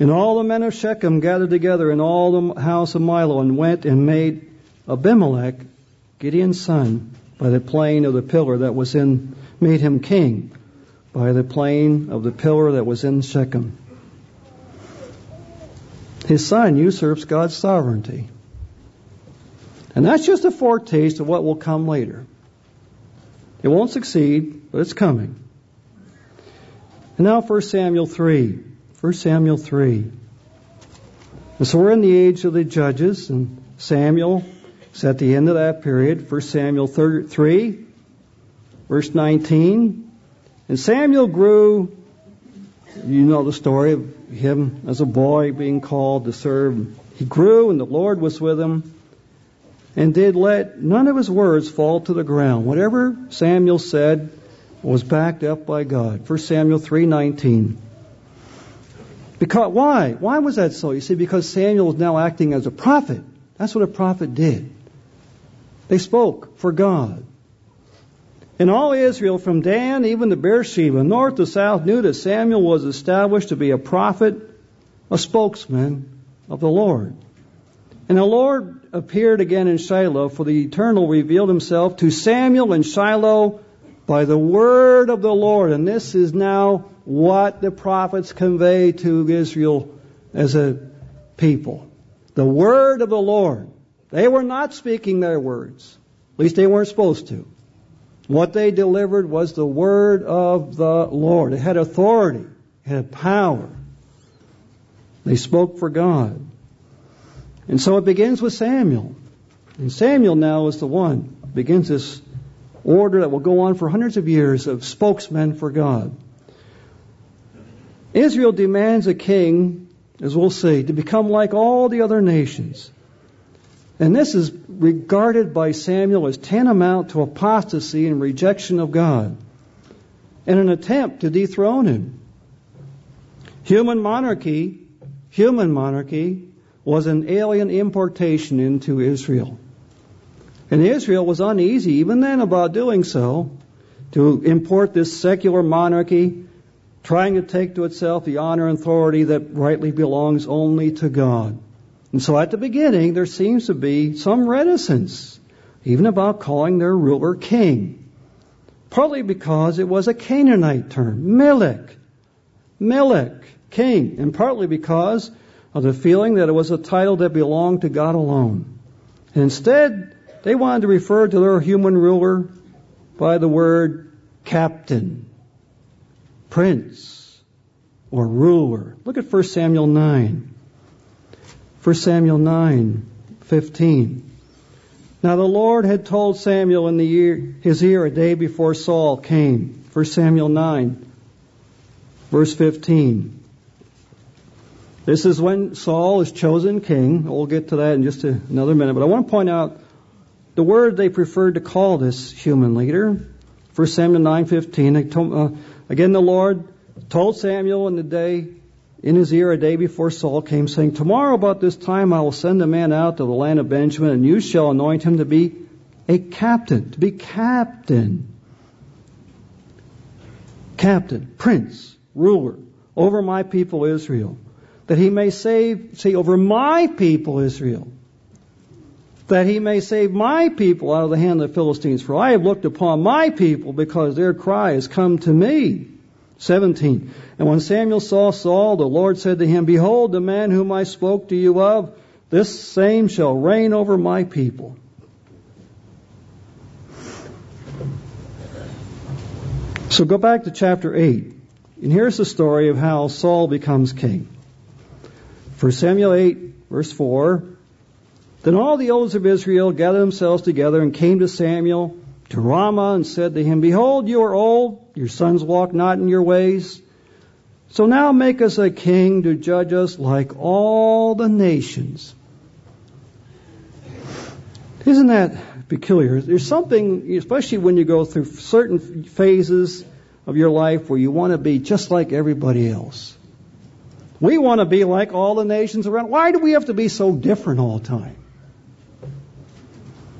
And all the men of Shechem gathered together in all the house of Millo and went and made Abimelech, Gideon's son, by the plain of the pillar that was in made him king by the plain of the pillar that was in Shechem. His son usurps God's sovereignty. And that's just a foretaste of what will come later. It won't succeed, but it's coming. And now 1 Samuel 3. 1 Samuel 3. And so we're in the age of the judges, and Samuel is at the end of that period. 1 Samuel 3, Verse 19. And Samuel grew, you know the story of him as a boy being called to serve. He grew and the Lord was with him and did let none of his words fall to the ground. Whatever Samuel said was backed up by God. 1 Samuel 3:19. Because why? Why was that so? You see, because Samuel was now acting as a prophet. That's what a prophet did. They spoke for God. And all Israel, from Dan even to Beersheba, north to south, knew that Samuel was established to be a prophet, a spokesman of the Lord. And the Lord appeared again in Shiloh, for the Eternal revealed himself to Samuel in Shiloh by the word of the Lord. And this is now what the prophets convey to Israel as a people. The word of the Lord. They were not speaking their words. At least they weren't supposed to. What they delivered was the word of the Lord. It had authority, it had power. They spoke for God. And so it begins with Samuel. And Samuel now is the one begins this order that will go on for hundreds of years of spokesmen for God. Israel demands a king, as we'll see, to become like all the other nations. And this is regarded by Samuel as tantamount to apostasy and rejection of God, and an attempt to dethrone him. Human monarchy, human monarchy, was an alien importation into Israel. And Israel was uneasy even then about doing so, to import this secular monarchy, trying to take to itself the honor and authority that rightly belongs only to God. And so at the beginning, there seems to be some reticence, even about calling their ruler king. Partly because it was a Canaanite term, Melech. Melech, king. And partly because of the feeling that it was a title that belonged to God alone. And instead, they wanted to refer to their human ruler by the word captain, prince, or ruler. Look at 1 Samuel 9. 1 Samuel 9, 15. Now the Lord had told Samuel in the ear, his ear a day before Saul came. 1 Samuel 9, verse 15. This is when Saul is chosen king. We'll get to that in just another minute. But I want to point out the word they preferred to call this human leader. 1 Samuel 9:15. Uh, again, the Lord told Samuel in the day in his ear a day before Saul came, saying, Tomorrow about this time I will send a man out to the land of Benjamin, and you shall anoint him to be a captain, to be captain. Captain, prince, ruler, over my people Israel, that he may save, say, over my people Israel, that he may save my people out of the hand of the Philistines. For I have looked upon my people because their cry has come to me. 17. And when Samuel saw Saul, the Lord said to him, Behold, the man whom I spoke to you of, this same shall reign over my people. So go back to chapter 8. And here's the story of how Saul becomes king. For Samuel 8, verse 4. Then all the elders of Israel gathered themselves together and came to Samuel to Ramah and said to him, Behold, you are old, your sons walk not in your ways. So now make us a king to judge us like all the nations. Isn't that peculiar? There's something, especially when you go through certain phases of your life where you want to be just like everybody else. We want to be like all the nations around. Why do we have to be so different all the time?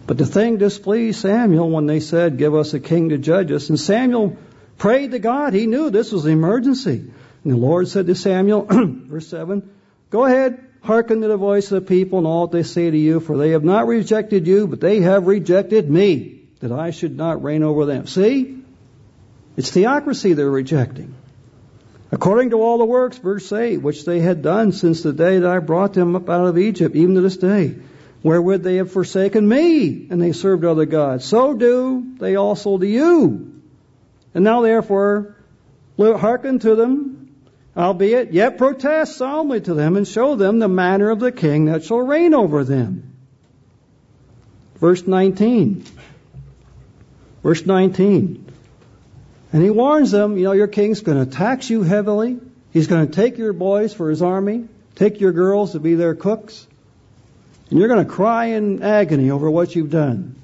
But the thing displeased Samuel when they said, Give us a king to judge us. And Samuel prayed to God. He knew this was an emergency. And the Lord said to Samuel, *clears throat* verse 7, Go ahead, hearken to the voice of the people and all that they say to you, for they have not rejected you, but they have rejected me, that I should not reign over them. See? It's theocracy they're rejecting. According to all the works, verse 8, which they had done since the day that I brought them up out of Egypt, even to this day wherewith they have forsaken me, and they served other gods. So do they also to you. And now therefore, hearken to them, albeit yet protest solemnly to them, and show them the manner of the king that shall reign over them. Verse 19. Verse 19. And he warns them, you know, your king's going to tax you heavily. He's going to take your boys for his army, take your girls to be their cooks. And you're going to cry in agony over what you've done.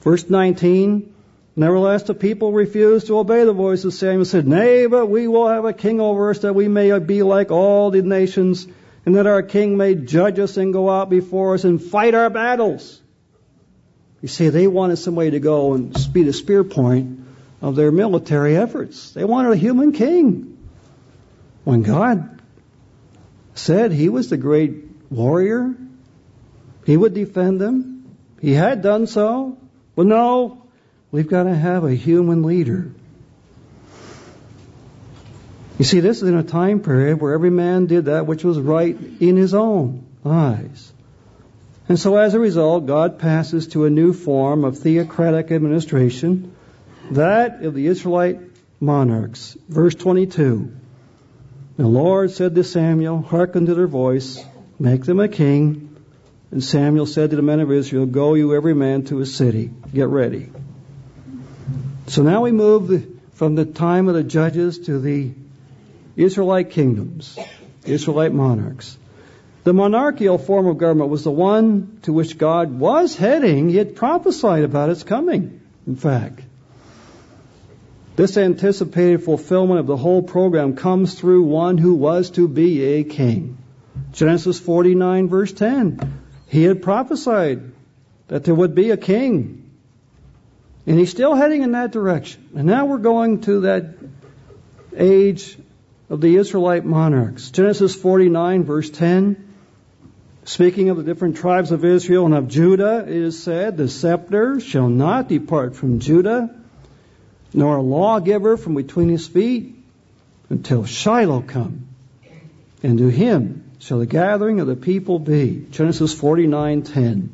Verse 19, Nevertheless, the people refused to obey the voice of Samuel and said, Nay, but we will have a king over us that we may be like all the nations, and that our king may judge us and go out before us and fight our battles. You see, they wanted somebody to go and be the spear point of their military efforts. They wanted a human king. When God said he was the great warrior, he would defend them. He had done so. But no, we've got to have a human leader. You see, this is in a time period where every man did that which was right in his own eyes. And so as a result, God passes to a new form of theocratic administration that of the Israelite monarchs. Verse 22. The Lord said to Samuel, Hearken to their voice, make them a king. And Samuel said to the men of Israel, Go you every man to his city. Get ready. So now we move from the time of the judges to the Israelite kingdoms, Israelite monarchs. The monarchical form of government was the one to which God was heading. He had prophesied about its coming, in fact. This anticipated fulfillment of the whole program comes through one who was to be a king. Genesis 49 verse 10. He had prophesied that there would be a king. And he's still heading in that direction. And now we're going to that age of the Israelite monarchs. Genesis 49 verse 10. Speaking of the different tribes of Israel and of Judah, it is said, The scepter shall not depart from Judah, nor a lawgiver from between his feet, until Shiloh come. And to him shall the gathering of the people be. Genesis 49:10.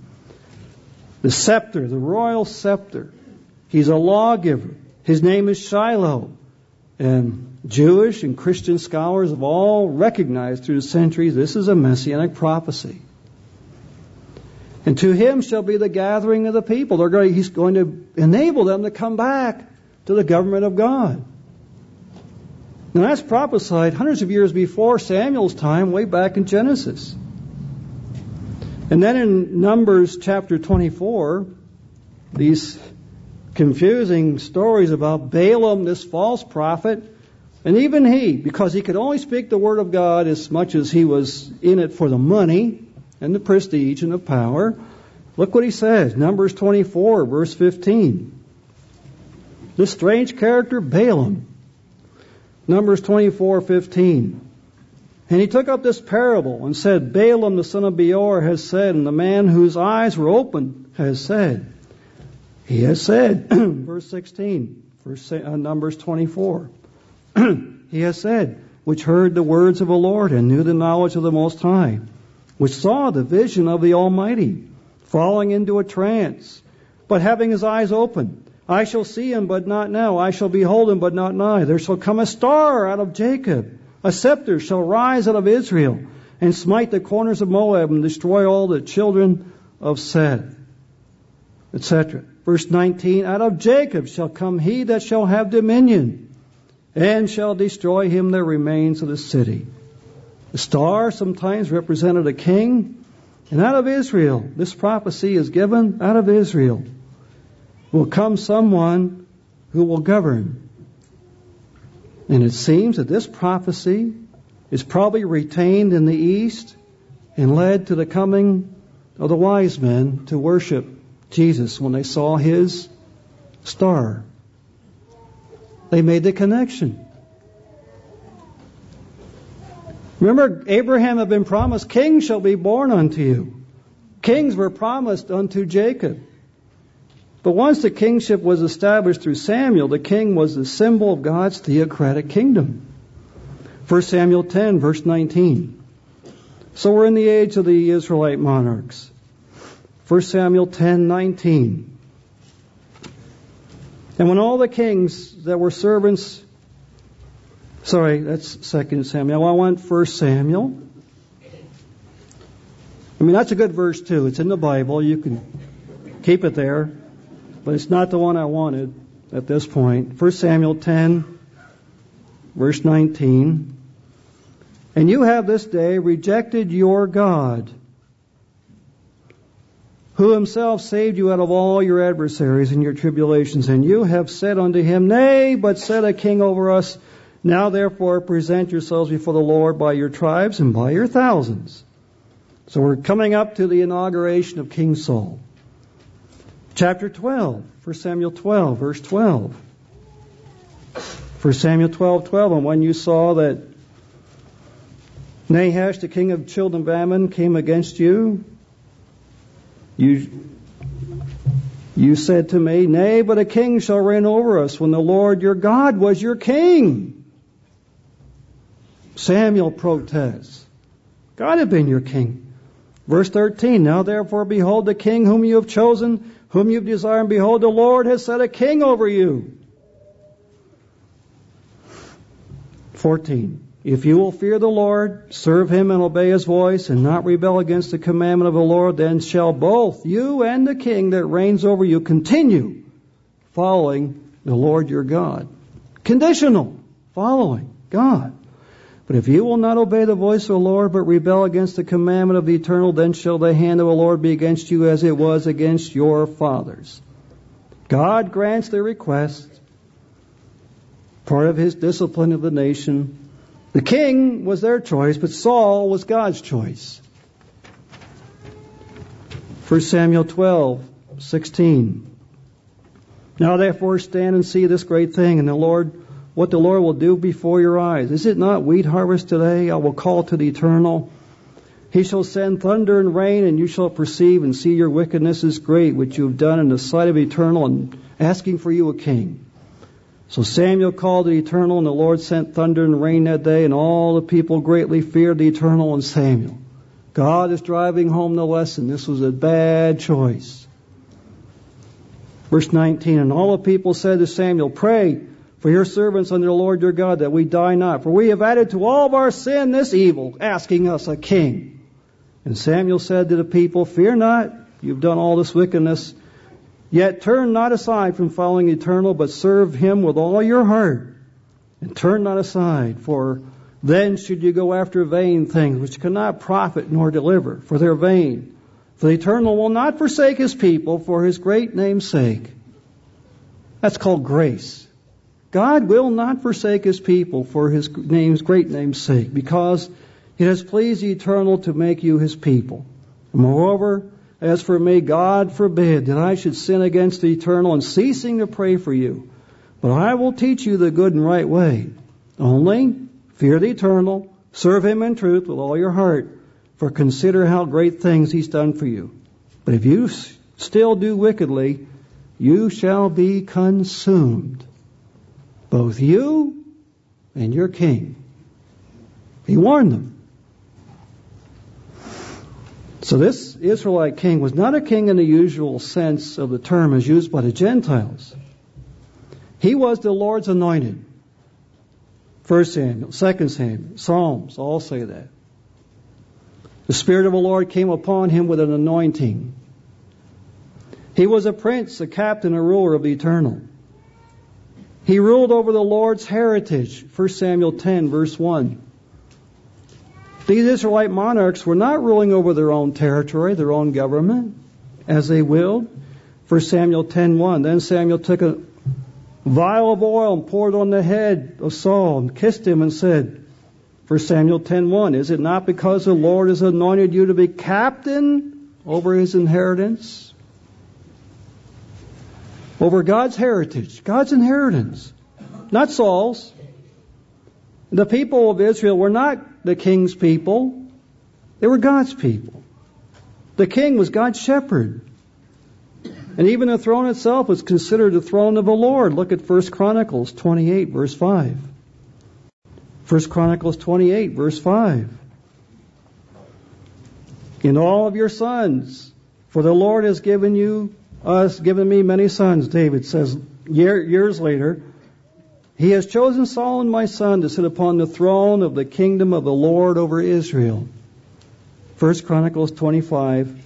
The scepter, the royal scepter. He's a lawgiver. His name is Shiloh. And Jewish and Christian scholars have all recognized through the centuries this is a messianic prophecy. And to him shall be the gathering of the people. Going, he's going to enable them to come back to the government of God. Now that's prophesied hundreds of years before Samuel's time, way back in Genesis. And then in Numbers chapter 24, these confusing stories about Balaam, this false prophet, and even he, because he could only speak the word of God as much as he was in it for the money and the prestige and the power. Look what he says, Numbers 24, verse 15. This strange character, Balaam. Numbers 24:15. And he took up this parable and said, Balaam the son of Beor has said, and the man whose eyes were open has said. He has said, *clears throat* verse 16, verse, uh, Numbers 24. *clears throat* he has said, which heard the words of the Lord and knew the knowledge of the Most High, which saw the vision of the Almighty, falling into a trance, but having his eyes open. I shall see him, but not now. I shall behold him, but not nigh. There shall come a star out of Jacob. A scepter shall rise out of Israel, and smite the corners of Moab, and destroy all the children of Seth. Etc. Verse 19, Out of Jacob shall come he that shall have dominion, and shall destroy him that remains of the city. The star sometimes represented a king, and out of Israel, this prophecy is given out of Israel will come someone who will govern. And it seems that this prophecy is probably retained in the East and led to the coming of the wise men to worship Jesus when they saw his star. They made the connection. Remember, Abraham had been promised, Kings shall be born unto you. Kings were promised unto Jacob. But once the kingship was established through Samuel, the king was the symbol of God's theocratic kingdom. 1 Samuel 10, verse 19. So we're in the age of the Israelite monarchs. 1 Samuel 10, 19. And when all the kings that were servants, sorry, that's 2 Samuel. I want 1 Samuel. I mean, that's a good verse too. It's in the Bible. You can keep it there but it's not the one I wanted at this point. 1 Samuel 10, verse 19. And you have this day rejected your God, who himself saved you out of all your adversaries and your tribulations. And you have said unto him, Nay, but set a king over us. Now therefore present yourselves before the Lord by your tribes and by your thousands. So we're coming up to the inauguration of King Saul. Chapter 12, 1 Samuel 12, verse 12. 1 Samuel 12, 12. And when you saw that Nahash, the king of children of Ammon, came against you, you, you said to me, Nay, but a king shall reign over us when the Lord your God was your king. Samuel protests. God had been your king. Verse 13, Now therefore behold the king whom you have chosen, whom you desired, and behold the Lord has set a king over you. 14. If you will fear the Lord, serve him and obey his voice, and not rebel against the commandment of the Lord, then shall both you and the king that reigns over you continue following the Lord your God. Conditional. Following God. But if you will not obey the voice of the Lord, but rebel against the commandment of the eternal, then shall the hand of the Lord be against you as it was against your fathers. God grants their request, part of his discipline of the nation. The king was their choice, but Saul was God's choice. 1 Samuel 12, 16. Now therefore stand and see this great thing, and the Lord, what the Lord will do before your eyes. Is it not wheat harvest today? I will call to the eternal. He shall send thunder and rain, and you shall perceive and see your wickedness is great, which you have done in the sight of eternal, and asking for you a king. So Samuel called the eternal, and the Lord sent thunder and rain that day, and all the people greatly feared the eternal and Samuel. God is driving home the lesson. This was a bad choice. Verse 19, and all the people said to Samuel, Pray for your servants under the Lord your God that we die not, for we have added to all of our sin this evil, asking us a king. And Samuel said to the people, Fear not, you've done all this wickedness, yet turn not aside from following eternal, but serve him with all your heart, and turn not aside, for then should you go after vain things which cannot profit nor deliver, for they're vain. For the Eternal will not forsake his people for his great name's sake. That's called grace. God will not forsake his people for his name's great name's sake, because it has pleased the Eternal to make you his people. Moreover, as for me, God forbid that I should sin against the Eternal in ceasing to pray for you. But I will teach you the good and right way. Only fear the Eternal, serve him in truth with all your heart for consider how great things he's done for you. But if you still do wickedly, you shall be consumed. Both you and your king. He warned them. So this Israelite king was not a king in the usual sense of the term as used by the Gentiles. He was the Lord's anointed. First Samuel, Second Samuel, Psalms all say that. The Spirit of the Lord came upon him with an anointing. He was a prince, a captain, a ruler of the eternal. He ruled over the Lord's heritage. 1 Samuel 10, verse 1. These Israelite monarchs were not ruling over their own territory, their own government, as they willed. 1 Samuel 10:1. Then Samuel took a vial of oil and poured it on the head of Saul and kissed him and said, 1 Samuel 10:1 Is it not because the Lord has anointed you to be captain over his inheritance? Over God's heritage, God's inheritance, not Saul's. The people of Israel were not the king's people, they were God's people. The king was God's shepherd. And even the throne itself was considered the throne of the Lord. Look at 1 Chronicles 28, verse 5. 1 Chronicles 28, verse 5. In all of your sons, for the Lord has given you, us, given me many sons, David says year, years later. He has chosen Solomon my son to sit upon the throne of the kingdom of the Lord over Israel. 1 Chronicles 25,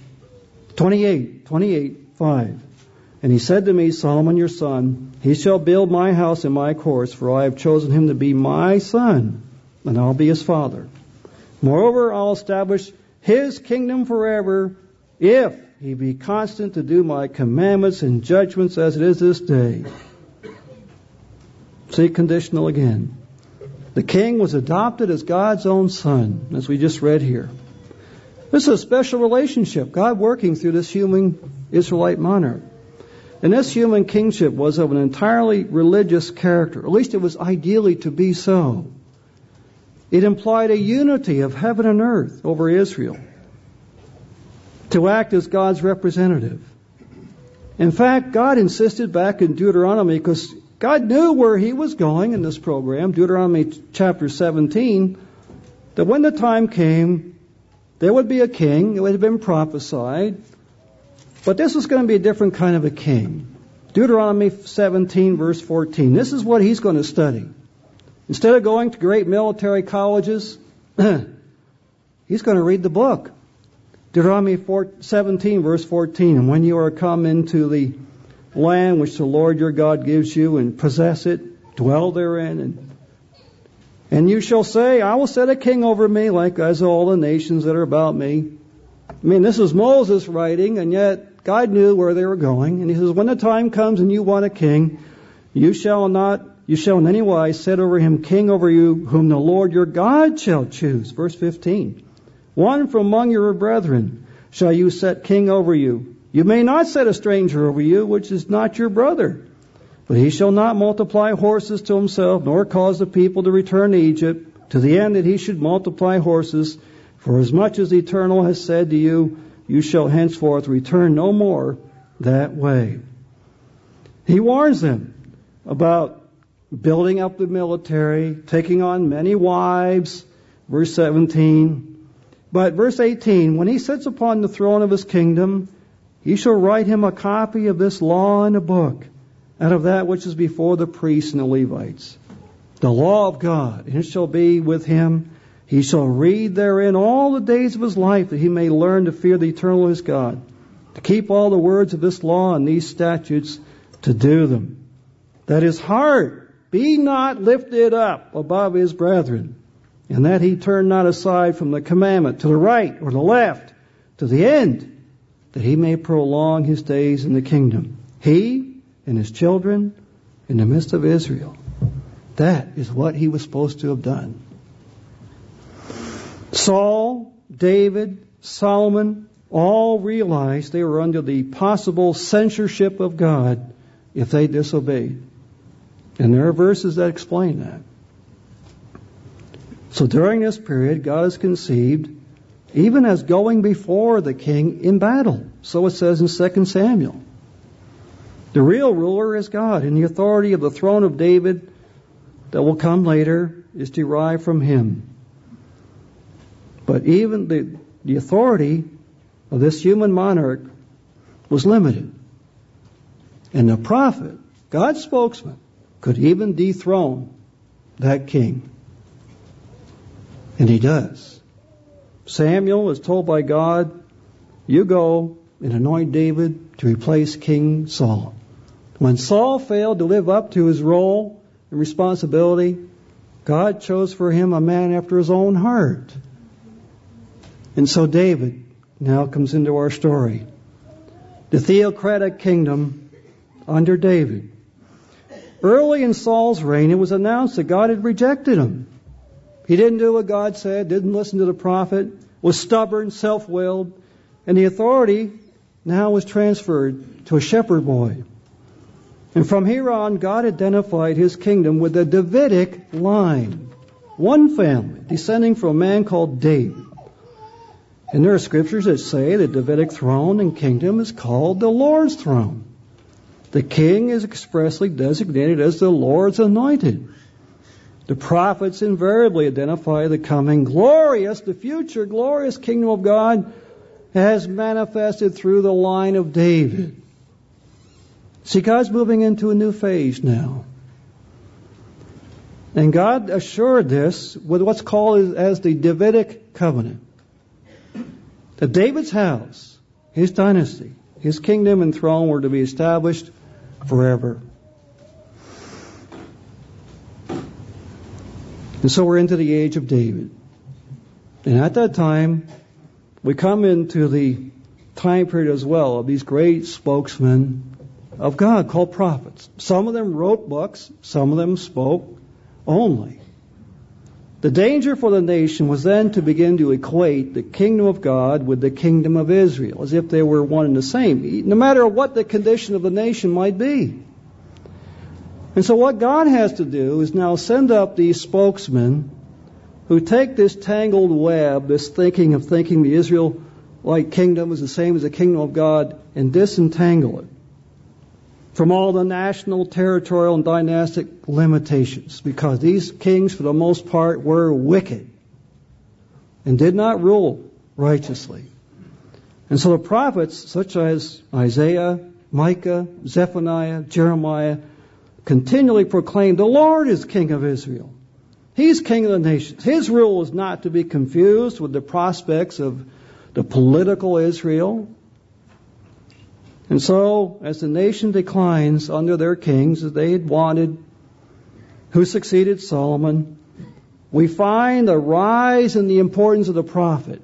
28, 28, 5. And he said to me, Solomon your son, he shall build my house in my courts, for I have chosen him to be my son, and I'll be his father. Moreover, I'll establish his kingdom forever, if he be constant to do my commandments and judgments as it is this day. See, conditional again. The king was adopted as God's own son, as we just read here. This is a special relationship, God working through this human Israelite monarch. And this human kingship was of an entirely religious character. At least it was ideally to be so. It implied a unity of heaven and earth over Israel to act as God's representative. In fact, God insisted back in Deuteronomy because God knew where he was going in this program, Deuteronomy chapter 17, that when the time came, there would be a king, it would have been prophesied, but this is going to be a different kind of a king. Deuteronomy 17, verse 14. This is what he's going to study. Instead of going to great military colleges, *clears throat* he's going to read the book. Deuteronomy 17, verse 14. And when you are come into the land which the Lord your God gives you and possess it, dwell therein, and, and you shall say, I will set a king over me like as all the nations that are about me. I mean, this is Moses writing, and yet God knew where they were going. And he says, when the time comes and you want a king, you shall not, you shall in any wise set over him king over you, whom the Lord your God shall choose. Verse 15. One from among your brethren shall you set king over you. You may not set a stranger over you, which is not your brother. But he shall not multiply horses to himself, nor cause the people to return to Egypt, to the end that he should multiply horses. For as much as the Eternal has said to you, you shall henceforth return no more that way. He warns them about building up the military, taking on many wives, verse 17. But verse 18, when he sits upon the throne of his kingdom, he shall write him a copy of this law in a book, out of that which is before the priests and the Levites. The law of God, and it shall be with him. He shall read therein all the days of his life, that he may learn to fear the eternal his God, to keep all the words of this law and these statutes, to do them. That his heart be not lifted up above his brethren, and that he turn not aside from the commandment to the right or the left, to the end, that he may prolong his days in the kingdom. He and his children in the midst of Israel. That is what he was supposed to have done. Saul, David, Solomon all realized they were under the possible censorship of God if they disobeyed. And there are verses that explain that. So during this period, God is conceived even as going before the king in battle. So it says in 2 Samuel. The real ruler is God, and the authority of the throne of David that will come later is derived from him. But even the, the authority of this human monarch was limited. And the prophet, God's spokesman, could even dethrone that king. And he does. Samuel is told by God, You go and anoint David to replace King Saul. When Saul failed to live up to his role and responsibility, God chose for him a man after his own heart. And so David now comes into our story. The theocratic kingdom under David. Early in Saul's reign, it was announced that God had rejected him. He didn't do what God said, didn't listen to the prophet, was stubborn, self willed, and the authority now was transferred to a shepherd boy. And from here on, God identified his kingdom with the Davidic line. One family, descending from a man called David. And there are scriptures that say the Davidic throne and kingdom is called the Lord's throne. The king is expressly designated as the Lord's anointed. The prophets invariably identify the coming glorious, the future glorious kingdom of God as manifested through the line of David. See, God's moving into a new phase now. And God assured this with what's called as the Davidic covenant. That David's house, his dynasty, his kingdom and throne were to be established forever. And so we're into the age of David. And at that time, we come into the time period as well of these great spokesmen of God called prophets. Some of them wrote books, some of them spoke only. The danger for the nation was then to begin to equate the kingdom of God with the kingdom of Israel, as if they were one and the same, no matter what the condition of the nation might be. And so what God has to do is now send up these spokesmen who take this tangled web, this thinking of thinking the Israelite kingdom is the same as the kingdom of God, and disentangle it from all the national, territorial, and dynastic limitations, because these kings, for the most part, were wicked and did not rule righteously. And so the prophets, such as Isaiah, Micah, Zephaniah, Jeremiah, continually proclaimed, The Lord is King of Israel. He's king of the nations. His rule is not to be confused with the prospects of the political Israel. And so, as the nation declines under their kings as they had wanted, who succeeded Solomon, we find a rise in the importance of the prophet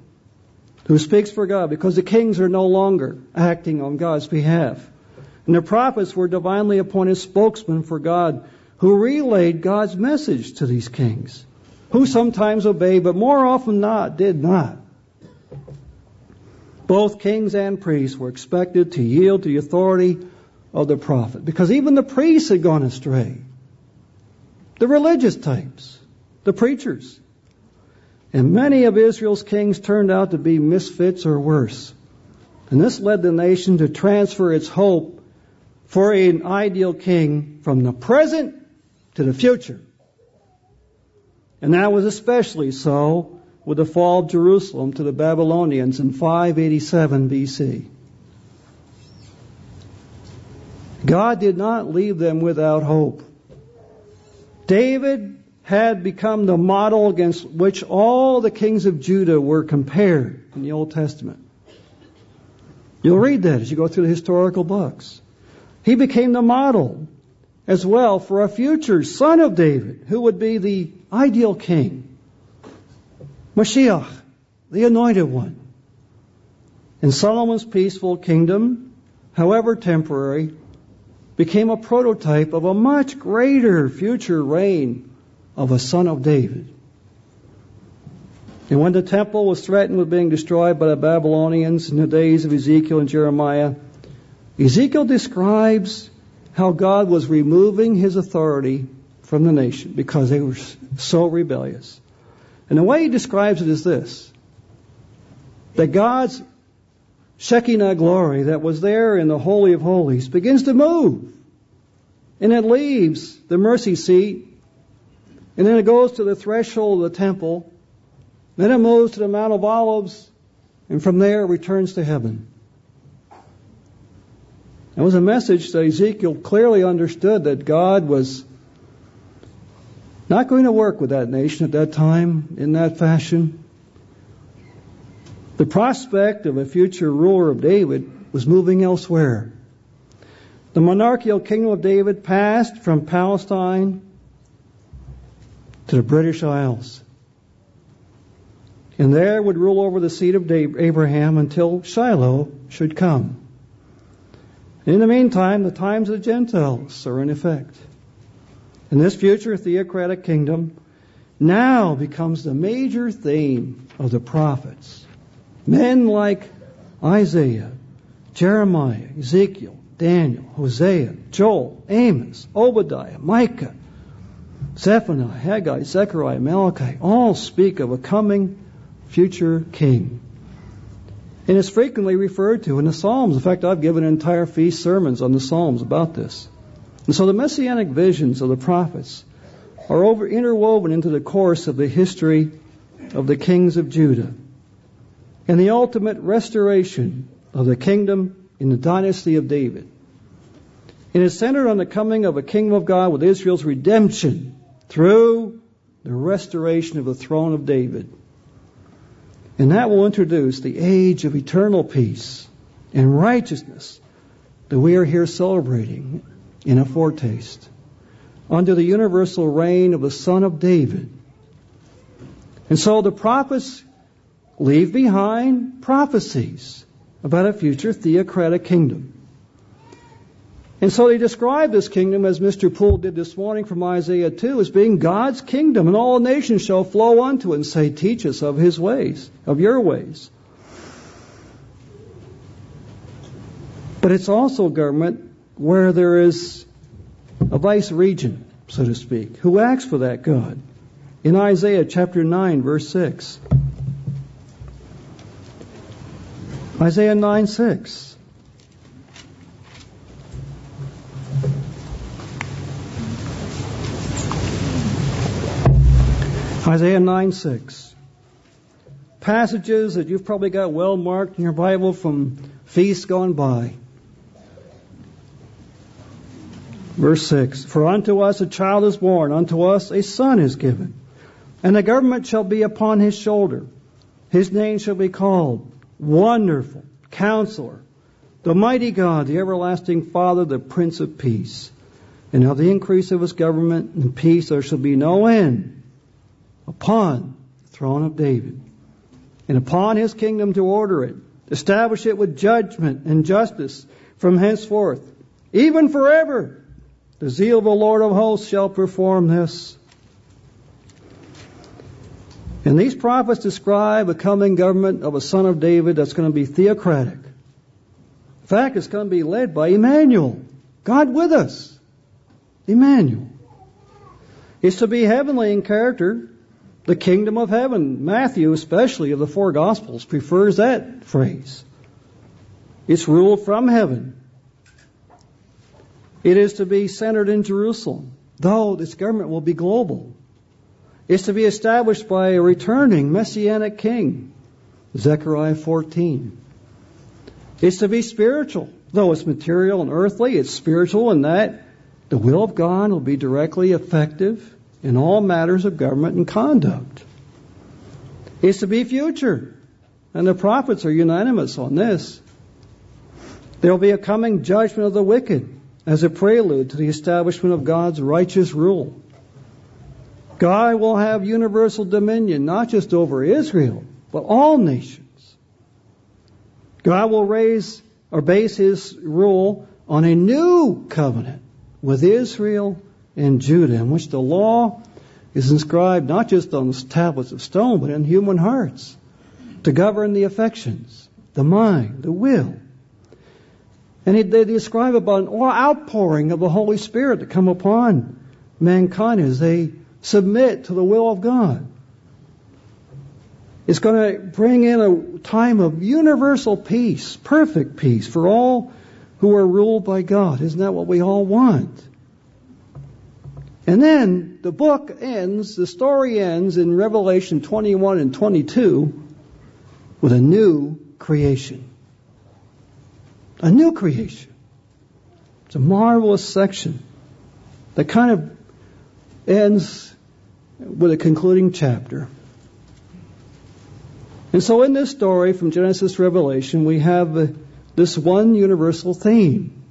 who speaks for God because the kings are no longer acting on God's behalf. And the prophets were divinely appointed spokesmen for God who relayed God's message to these kings, who sometimes obeyed, but more often not, did not. Both kings and priests were expected to yield to the authority of the prophet because even the priests had gone astray. The religious types the preachers. And many of Israel's kings turned out to be misfits or worse. And this led the nation to transfer its hope for an ideal king from the present to the future. And that was especially so with the fall of Jerusalem to the Babylonians in 587 BC. God did not leave them without hope. David had become the model against which all the kings of Judah were compared in the Old Testament. You'll read that as you go through the historical books. He became the model as well for a future son of David who would be the ideal king. Mashiach, the anointed one. And Solomon's peaceful kingdom, however temporary, became a prototype of a much greater future reign of a son of David. And when the temple was threatened with being destroyed by the Babylonians in the days of Ezekiel and Jeremiah, Ezekiel describes how God was removing his authority from the nation because they were so rebellious. And the way he describes it is this that God's Shekinah glory that was there in the Holy of Holies begins to move. And it leaves the mercy seat and then it goes to the threshold of the temple. Then it moves to the Mount of Olives. And from there it returns to heaven. It was a message that Ezekiel clearly understood that God was not going to work with that nation at that time in that fashion. The prospect of a future ruler of David was moving elsewhere. The monarchical kingdom of David passed from Palestine to the British Isles. And there would rule over the seed of Abraham until Shiloh should come. In the meantime, the times of the Gentiles are in effect. And this future theocratic kingdom now becomes the major theme of the prophets. Men like Isaiah, Jeremiah, Ezekiel, Daniel, Hosea, Joel, Amos, Obadiah, Micah, Zephaniah, Haggai, Zechariah, Malachi all speak of a coming future king. And it's frequently referred to in the Psalms. In fact, I've given entire feast sermons on the Psalms about this. And so the messianic visions of the prophets are over, interwoven into the course of the history of the kings of Judah and the ultimate restoration of the kingdom in the dynasty of David. It is centered on the coming of a kingdom of God with Israel's redemption through the restoration of the throne of David. And that will introduce the age of eternal peace and righteousness that we are here celebrating in a foretaste under the universal reign of the Son of David. And so the prophets leave behind prophecies about a future theocratic kingdom. And so they describe this kingdom, as Mr. Poole did this morning from Isaiah 2, as being God's kingdom, and all nations shall flow unto it and say, Teach us of his ways, of your ways. But it's also government where there is a vice regent, so to speak, who acts for that God. In Isaiah chapter 9, verse 6. Isaiah 9, 6. Isaiah 9 6. Passages that you've probably got well marked in your Bible from feasts gone by. Verse 6 For unto us a child is born, unto us a son is given. And the government shall be upon his shoulder. His name shall be called Wonderful, Counselor, the Mighty God, the Everlasting Father, the Prince of Peace. And of the increase of his government and peace there shall be no end upon the throne of David, and upon his kingdom to order it, establish it with judgment and justice from henceforth, even forever. The zeal of the Lord of hosts shall perform this. And these prophets describe a coming government of a son of David that's going to be theocratic. In fact, it's going to be led by Emmanuel, God with us. Emmanuel. It's to be heavenly in character, the kingdom of heaven. Matthew, especially of the four Gospels, prefers that phrase. It's ruled from heaven. It is to be centered in Jerusalem, though this government will be global It's to be established by a returning messianic king. Zechariah 14. It's to be spiritual. Though it's material and earthly, it's spiritual in that the will of God will be directly effective in all matters of government and conduct. It's to be future. And the prophets are unanimous on this. There will be a coming judgment of the wicked as a prelude to the establishment of God's righteous rule. God will have universal dominion, not just over Israel, but all nations. God will raise or base his rule on a new covenant with Israel and Judah, in which the law is inscribed not just on tablets of stone, but in human hearts to govern the affections, the mind, the will. And they describe about an outpouring of the Holy Spirit to come upon mankind as they submit to the will of God. It's going to bring in a time of universal peace, perfect peace for all who are ruled by God. Isn't that what we all want? And then the book ends, the story ends in Revelation 21 and 22 with a new creation. A new creation. It's a marvelous section that kind of ends with a concluding chapter. And so in this story from Genesis to Revelation, we have this one universal theme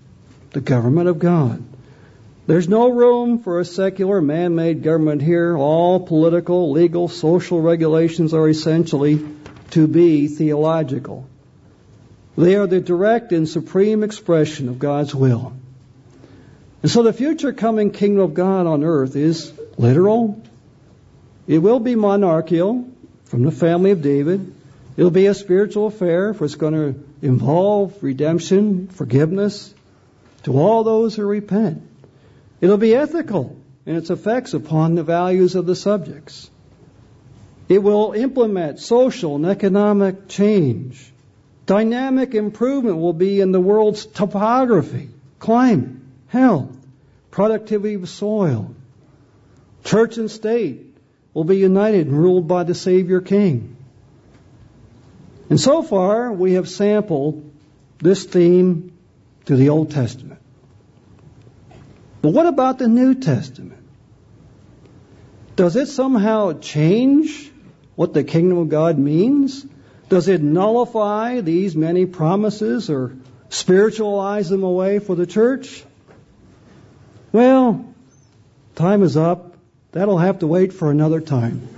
the government of God. There's no room for a secular man made government here. All political, legal, social regulations are essentially to be theological. They are the direct and supreme expression of God's will. And so the future coming kingdom of God on earth is literal, it will be monarchical from the family of David. It'll be a spiritual affair, for it's going to involve redemption, forgiveness to all those who repent. It'll be ethical in its effects upon the values of the subjects. It will implement social and economic change. Dynamic improvement will be in the world's topography, climate, health, productivity of soil, church and state, will be united and ruled by the Savior King. And so far, we have sampled this theme to the Old Testament. But what about the New Testament? Does it somehow change what the kingdom of God means? Does it nullify these many promises or spiritualize them away for the church? Well, time is up. That'll have to wait for another time.